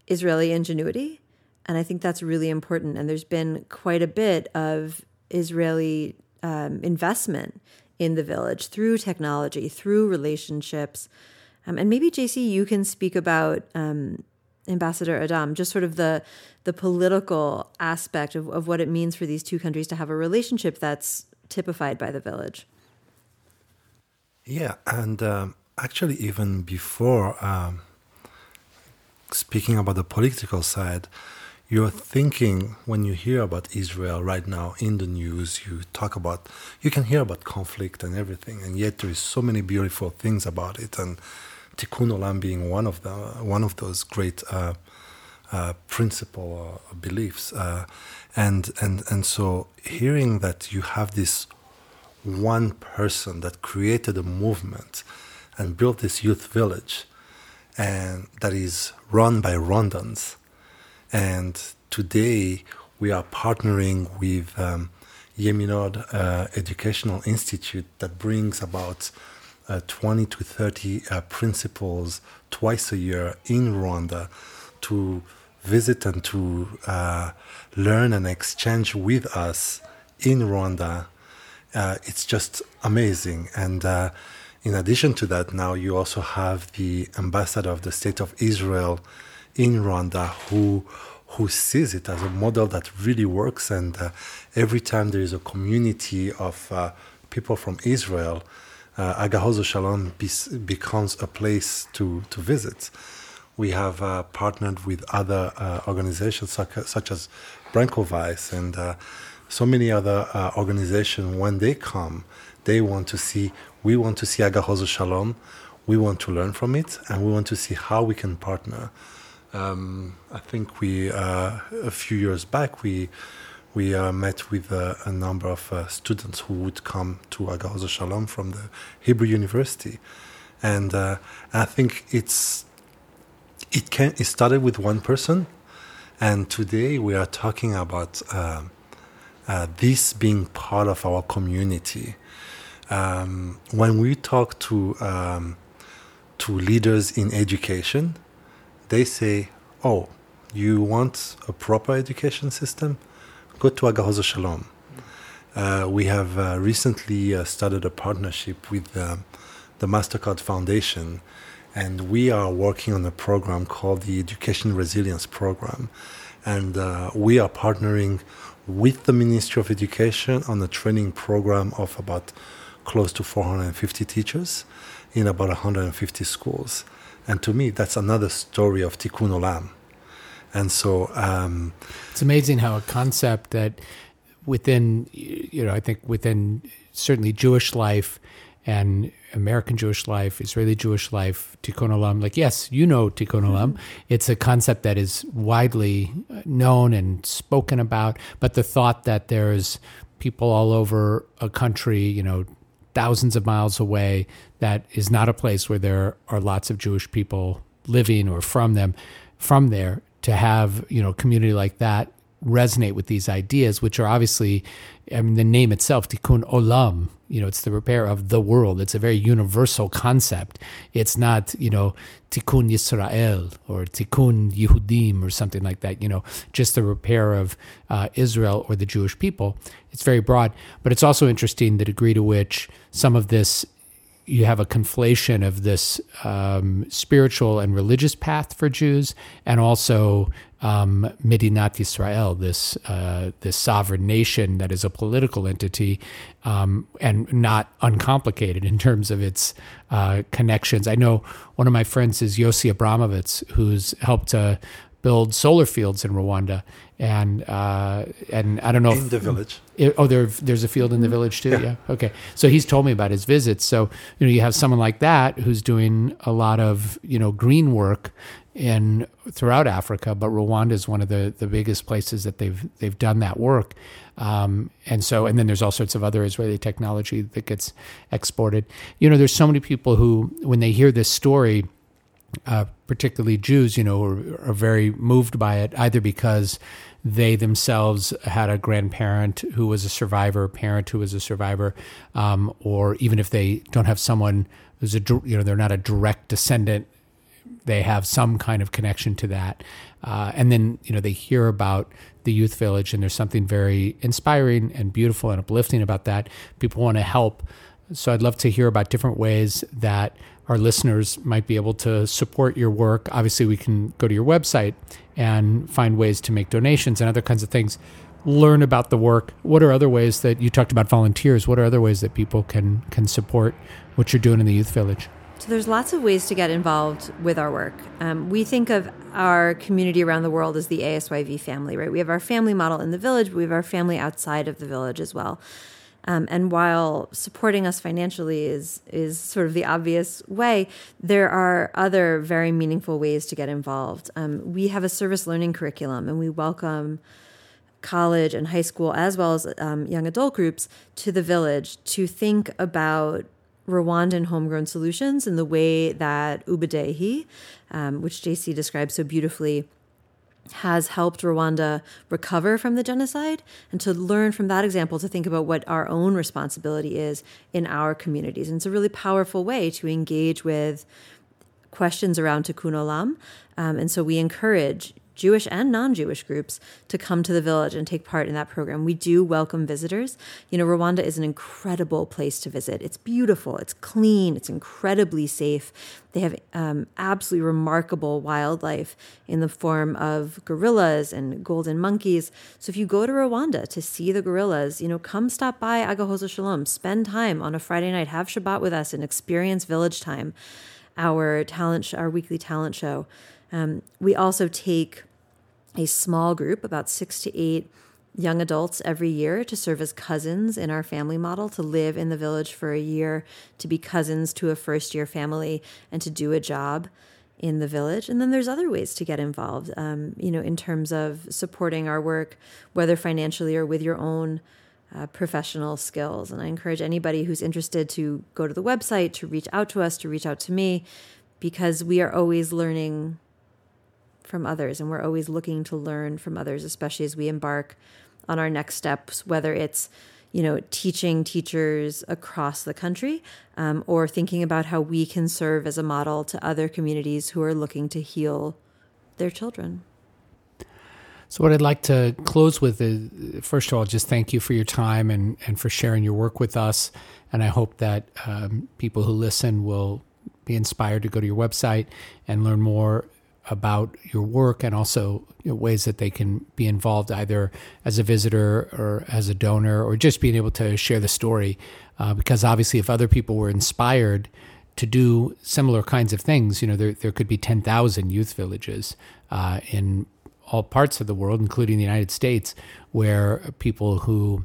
Israeli ingenuity and I think that's really important. And there's been quite a bit of Israeli um, investment in the village through technology, through relationships. Um, and maybe, JC, you can speak about um, Ambassador Adam, just sort of the, the political aspect of, of what it means for these two countries to have a relationship that's typified by the village. Yeah, and um, actually, even before um, speaking about the political side, you're thinking when you hear about Israel right now in the news, you talk about, you can hear about conflict and everything, and yet there is so many beautiful things about it, and Tikkun Olam being one of the one of those great uh, uh, principle or beliefs, uh, and and and so hearing that you have this one person that created a movement and built this youth village, and that is run by Rwandans and today we are partnering with um, Yemin Orde uh, Educational Institute that brings about uh, 20 to 30 uh, principals twice a year in Rwanda to visit and to uh, learn and exchange with us in Rwanda. Uh, it's just amazing. And uh, in addition to that, now you also have the ambassador of the State of Israel in Rwanda who who sees it as a model that really works. And uh, every time there is a community of uh, people from Israel, uh, Agahozo Shalom be- becomes a place to, to visit. We have uh, partnered with other uh, organizations such, such as Brankovice and uh, so many other uh, organizations. When they come, they want to see, we want to see Agahozo Shalom, we want to learn from it, and we want to see how we can partner. Um, I think we uh, a few years back we we uh, met with uh, a number of uh, students who would come to Agahozo Shalom from the Hebrew University, and uh, I think it's it can it started with one person, and today we are talking about um, uh, this being part of our community. Um, when we talk to um, to leaders in education, they say, "Oh, you want a proper education system? Go to Agahozo Shalom." Uh, we have uh, recently uh, started a partnership with um, the Mastercard Foundation, and we are working on a program called the Education Resilience Program, and uh, we are partnering with the Ministry of Education on a training program of about close to 450 teachers in about 150 schools. And to me, that's another story of Tikkun Olam. And so um, it's amazing how a concept that within, you know, I think within certainly Jewish life and American Jewish life, Israeli Jewish life, Tikkun Olam, like, yes, you know Tikkun Olam. It's a concept that is widely known and spoken about, but the thought that there's people all over a country, you know, thousands of miles away that is not a place where there are lots of Jewish people living or from them from there to have you know community like that resonate with these ideas which are obviously I mean the name itself tikkun olam you know it's the repair of the world. It's a very universal concept. It's not you know tikkun Yisrael or tikkun Yehudim or something like that you know just the repair of uh, Israel or the Jewish people. It's very broad but it's also interesting the degree to which some of this you have a conflation of this um, spiritual and religious path for Jews, and also um, Medinat Israel, this uh, this sovereign nation that is a political entity um, and not uncomplicated in terms of its uh, connections. I know one of my friends is Yossi Abramowitz, who's helped to build solar fields in Rwanda, and uh, and I don't know in if, the village. it- oh, there there's a field in the village too. Yeah. Okay. So he's told me about his visits. So you know, you have someone like that who's doing a lot of you know green work in throughout Africa, but Rwanda is one of the the biggest places that they've they've done that work. Um, and so, and then there's all sorts of other Israeli technology that gets exported. You know, there's so many people who, when they hear this story, uh, particularly Jews, you know, are, are very moved by it, either because they themselves had a grandparent who was a survivor, a parent who was a survivor, um, or even if they don't have someone who's a, you know, they're not a direct descendant, they have some kind of connection to that. Uh, and then, you know, they hear about the youth village and there's something very inspiring and beautiful and uplifting about that. People want to help. So I'd love to hear about different ways that our listeners might be able to support your work. Obviously, we can go to your website and find ways to make donations and other kinds of things. Learn about the work. What are other ways that you talked about volunteers? What are other ways that people can can support what you're doing in the youth village? So there's lots of ways to get involved with our work. Um, we think of our community around the world as the ASYV family, right? We have our family model in the village, but we have our family outside of the village as well. Um, and while supporting us financially is is sort of the obvious way, there are other very meaningful ways to get involved. Um, we have a service learning curriculum, and we welcome college and high school as well as um, young adult groups to the village to think about Rwandan homegrown solutions in the way that Ubudehe, um, which JC describes so beautifully, has helped Rwanda recover from the genocide and to learn from that example to think about what our own responsibility is in our communities. And it's a really powerful way to engage with questions around Tikkun Olam. Um, and so we encourage Jewish and non Jewish groups to come to the village and take part in that program. We do welcome visitors. You know, Rwanda is an incredible place to visit. It's beautiful, it's clean, it's incredibly safe. They have um, absolutely remarkable wildlife in the form of gorillas and golden monkeys. So if you go to Rwanda to see the gorillas, you know, come stop by Agahozo Shalom, spend time on a Friday night, have Shabbat with us and experience village time, our talent, sh- our weekly talent show. Um, we also take a small group, about six to eight young adults every year to serve as cousins in our family model, to live in the village for a year, to be cousins to a first year family, and to do a job in the village. And then there's other ways to get involved, um, you know, in terms of supporting our work, whether financially or with your own. Uh, professional skills. And I encourage anybody who's interested to go to the website, to reach out to us, to reach out to me, because we are always learning from others and we're always looking to learn from others especially as we embark on our next steps whether it's you know teaching teachers across the country um, or thinking about how we can serve as a model to other communities who are looking to heal their children so what I'd like to close with is, first of all, just thank you for your time and, and for sharing your work with us. And I hope that um, people who listen will be inspired to go to your website and learn more about your work and also ways that they can be involved either as a visitor or as a donor or just being able to share the story. Uh, because obviously, if other people were inspired to do similar kinds of things, you know, there, there could be 10,000 youth villages uh, in all parts of the world, including the United States, where people who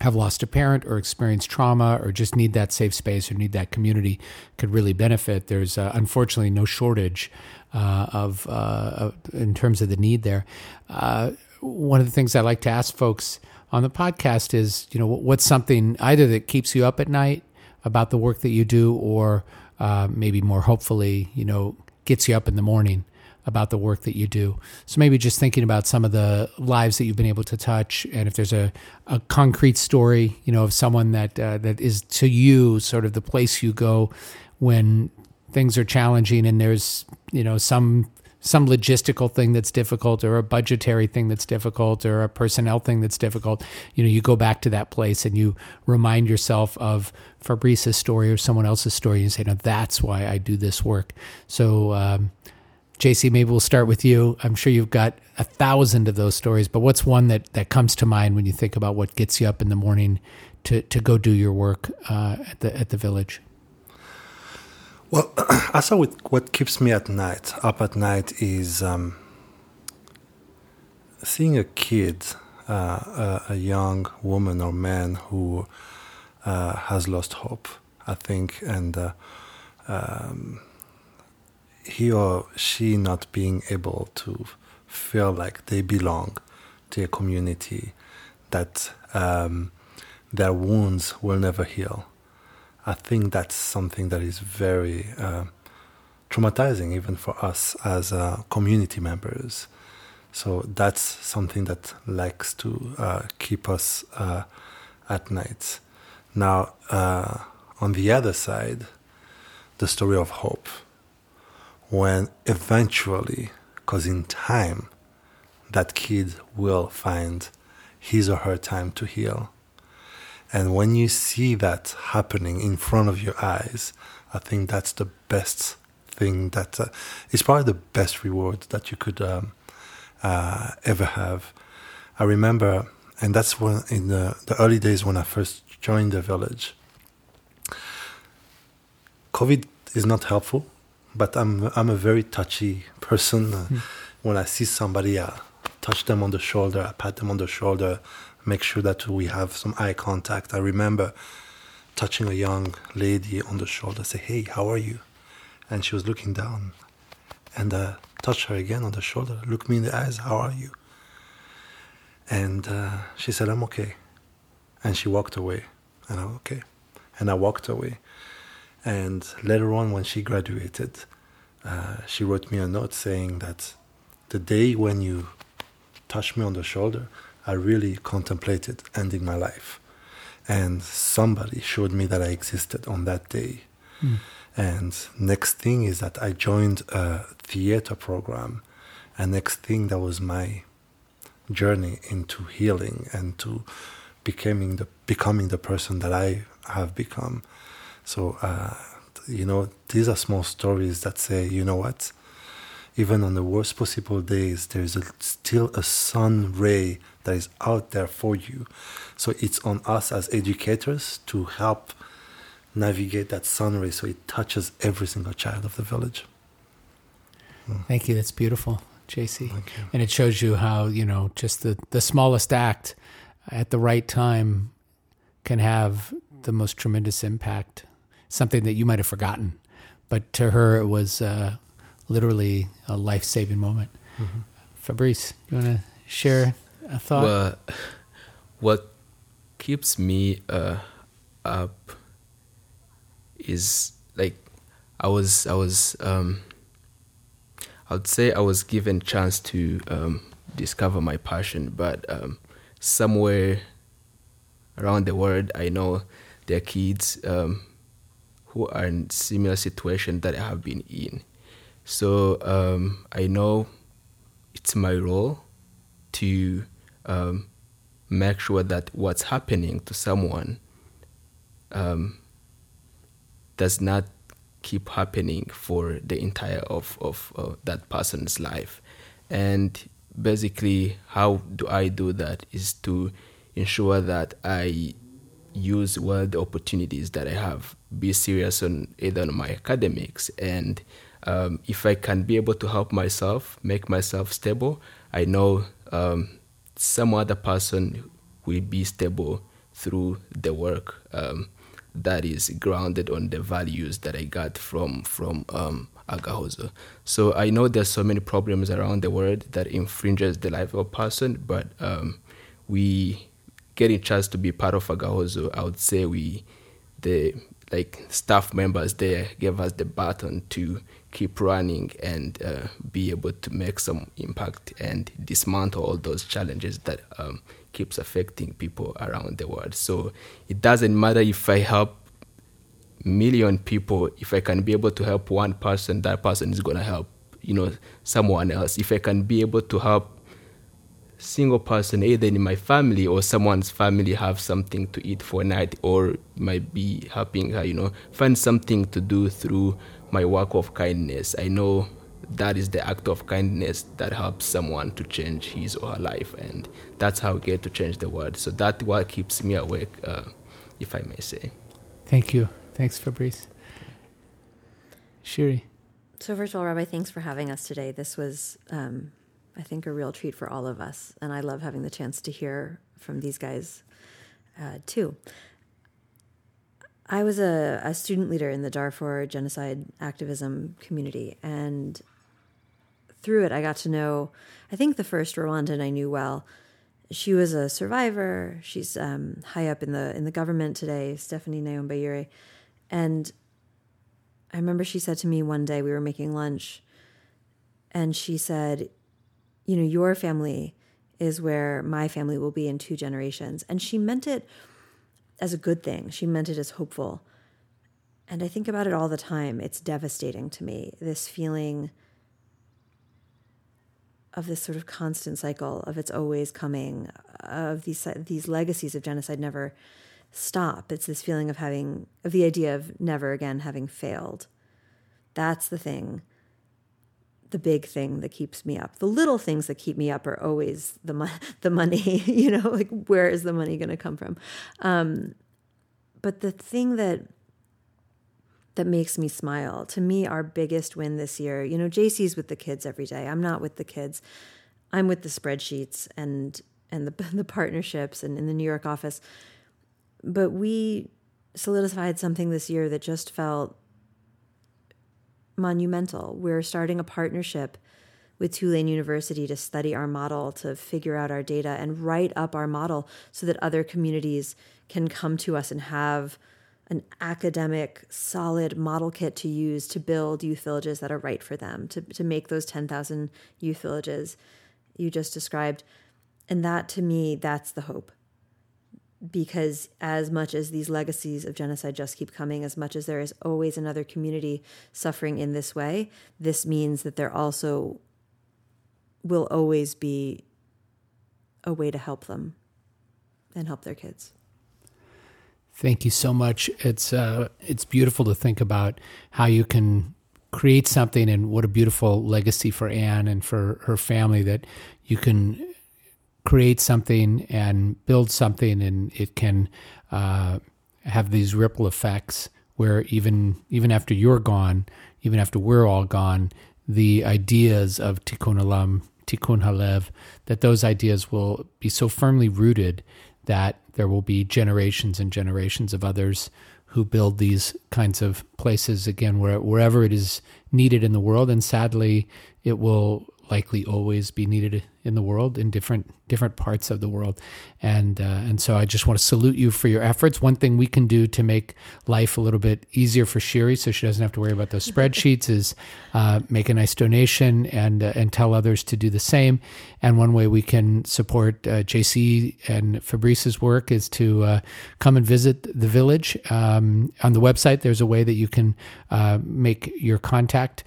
have lost a parent or experienced trauma or just need that safe space or need that community could really benefit. There's uh, unfortunately no shortage uh, of, uh, in terms of the need there. Uh, one of the things I like to ask folks on the podcast is, you know, what's something either that keeps you up at night about the work that you do, or uh, maybe more hopefully, you know, gets you up in the morning about the work that you do. So maybe just thinking about some of the lives that you've been able to touch, and if there's a, a concrete story, you know, of someone that uh, that is to you sort of the place you go when things are challenging and there's you know some some logistical thing that's difficult or a budgetary thing that's difficult or a personnel thing that's difficult you know you go back to that place and you remind yourself of fabrice's story or someone else's story and say no that's why i do this work so um, jc maybe we'll start with you. I'm sure you've got a thousand of those stories but what's one that that comes to mind when you think about what gets you up in the morning to to go do your work uh, at the at the village? Well, I saw what keeps me at night, up at night, is um, seeing a kid, uh, a, a, young woman or man who uh, has lost hope, I think, and uh, um, he or she not being able to feel like they belong to a community, that um, their wounds will never heal I think that's something that is very uh, traumatizing, even for us as uh, community members. So that's something that likes to uh, keep us uh, at night. Now, uh, on the other side, the story of hope. When eventually, because in time, that kid will find his or her time to heal and when you see that happening in front of your eyes, I think that's the best thing that uh, is probably the best reward that you could um, uh, ever have. I remember, and that's when in the, the early days when I first joined the village, COVID is not helpful. But I'm I'm a very touchy person. Uh, When I see somebody, I touch them on the shoulder, I pat them on the shoulder, make sure that we have some eye contact. I remember touching a young lady on the shoulder, say, "Hey, how are you?" And she was looking down, and uh, touch her again on the shoulder, look me in the eyes, "How are you?" And uh, she said, "I'm okay," and she walked away, and I'm okay, and I walked away. And later on, when she graduated, uh, she wrote me a note saying that the day when you touched me on the shoulder, I really contemplated ending my life. And somebody showed me that I existed on that day. And next thing is that I joined a theater program. And next thing that was my journey into healing and to becoming the becoming the person that I have become. So uh, you know, these are small stories that say, you know what? Even on the worst possible days, there is a, still a sun ray that is out there for you. So it's on us as educators to help navigate that sun ray so it touches every single child of the village. Thank you. That's beautiful, JC. And it shows you how, you know, just the, the smallest act at the right time can have the most tremendous impact. Something that you might have forgotten. But to her, it was uh, literally a life saving moment. Fabrice, you want to share a thought? Well, what keeps me uh, up is like I was I was um, I would say I was given chance to um, discover my passion, but um, somewhere around the world, I know there are kids um, who are in similar situation that I have been in. So um, I know it's my role to um, make sure that what's happening to someone um, does not keep happening for the entire of, of uh, that person's life. And basically, how do I do that is to ensure that I use well the opportunities that I have, be serious on either on my academics and um, if I can be able to help myself, make myself stable, I know um, some other person will be stable through the work um, that is grounded on the values that I got from from um, Agahozo. So I know there's so many problems around the world that infringes the life of a person, but um, we get a chance to be part of Agahozo. I would say we the like staff members there gave us the baton to keep running and uh, be able to make some impact and dismantle all those challenges that um, keeps affecting people around the world. So it doesn't matter if I help million people, if I can be able to help one person, that person is gonna help, you know, someone else. If I can be able to help single person either in my family or someone's family have something to eat for a night or might be helping her you know find something to do through my work of kindness i know that is the act of kindness that helps someone to change his or her life and that's how we get to change the world so that's what keeps me awake uh, if i may say Thank you. Thanks, Fabrice. Shiri. So, first of all, Rabbi, thanks for having us today. This was, um, I think, a real treat for all of us. And I love having the chance to hear from these guys, uh, too. I was a, a student leader in the Darfur genocide activism community. And through it, I got to know, I think, the first Rwandan I knew well. She was a survivor. She's um, high up in the in the government today, Stephanie Nyombayire. And I remember she said to me one day, we were making lunch, and she said, You know, your family is where my family will be in two generations. And she meant it as a good thing, she meant it as hopeful. And I think about it all the time. It's devastating to me, this feeling of this sort of constant cycle of it's always coming, of these these legacies of genocide never stop. It's this feeling of having of the idea of never again having failed. That's the thing. The big thing that keeps me up. The little things that keep me up are always the mo- the money. You know, like where is the money going to come from? Um, but the thing that that makes me smile. To me, our biggest win this year, you know, JC's with the kids every day. I'm not with the kids. I'm with the spreadsheets and and the the partnerships and in the New York office. But we solidified something this year that just felt monumental. We're starting a partnership with Tulane University to study our model, to figure out our data, and write up our model so that other communities can come to us and have an academic, solid model kit to use to build youth villages that are right for them, to, to make those 10,000 youth villages you just described. And that to me, that's the hope. Because as much as these legacies of genocide just keep coming, as much as there is always another community suffering in this way, this means that there also will always be a way to help them and help their kids. Thank you so much. It's uh, it's beautiful to think about how you can create something and what a beautiful legacy for Anne and for her family that you can create something and build something and it can uh, have these ripple effects where even even after you're gone, even after we're all gone, the ideas of Tikkun Olam, Tikkun Halev, that those ideas will be so firmly rooted that there will be generations and generations of others who build these kinds of places again where, wherever it is needed in the world. And sadly it will likely always be needed in the world in different different parts of the world. And uh, and so I just want to salute you for your efforts. One thing we can do to make life a little bit easier for Shiri so she doesn't have to worry about those spreadsheets is uh, make a nice donation and uh, and tell others to do the same. And one way we can support uh, JC and Fabrice's work is to uh, come and visit the village. Um, on the website there's a way that you can uh, make your contact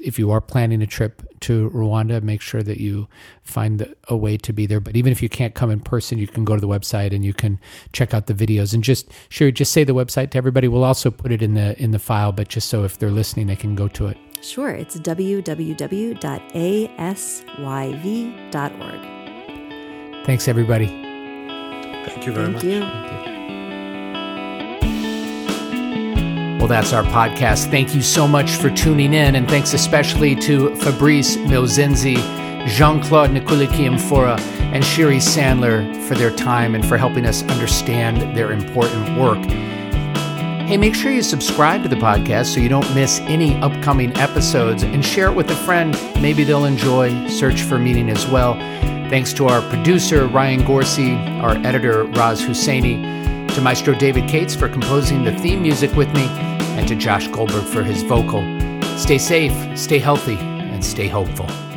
if you are planning a trip to Rwanda, make sure that you find a way to be there. But even if you can't come in person, you can go to the website and you can check out the videos. And just sure, just say the website to everybody. We'll also put it in the in the file, but just so if they're listening, they can go to it. Sure, it's www.asyv.org. Thanks, everybody. Thank you very Thank much. you. Well, that's our podcast. Thank you so much for tuning in, and thanks especially to Fabrice Milzenzi, Jean Claude Nkulikiyimfura, and Shiri Sandler for their time and for helping us understand their important work. Hey, make sure you subscribe to the podcast so you don't miss any upcoming episodes and share it with a friend. Maybe they'll enjoy Search for Meaning as well. Thanks to our producer, Ryan Gorsey, our editor, Raz Husseini, to Maestro David Cates for composing the theme music with me, and to Josh Goldberg for his vocal. Stay safe, stay healthy, and stay hopeful.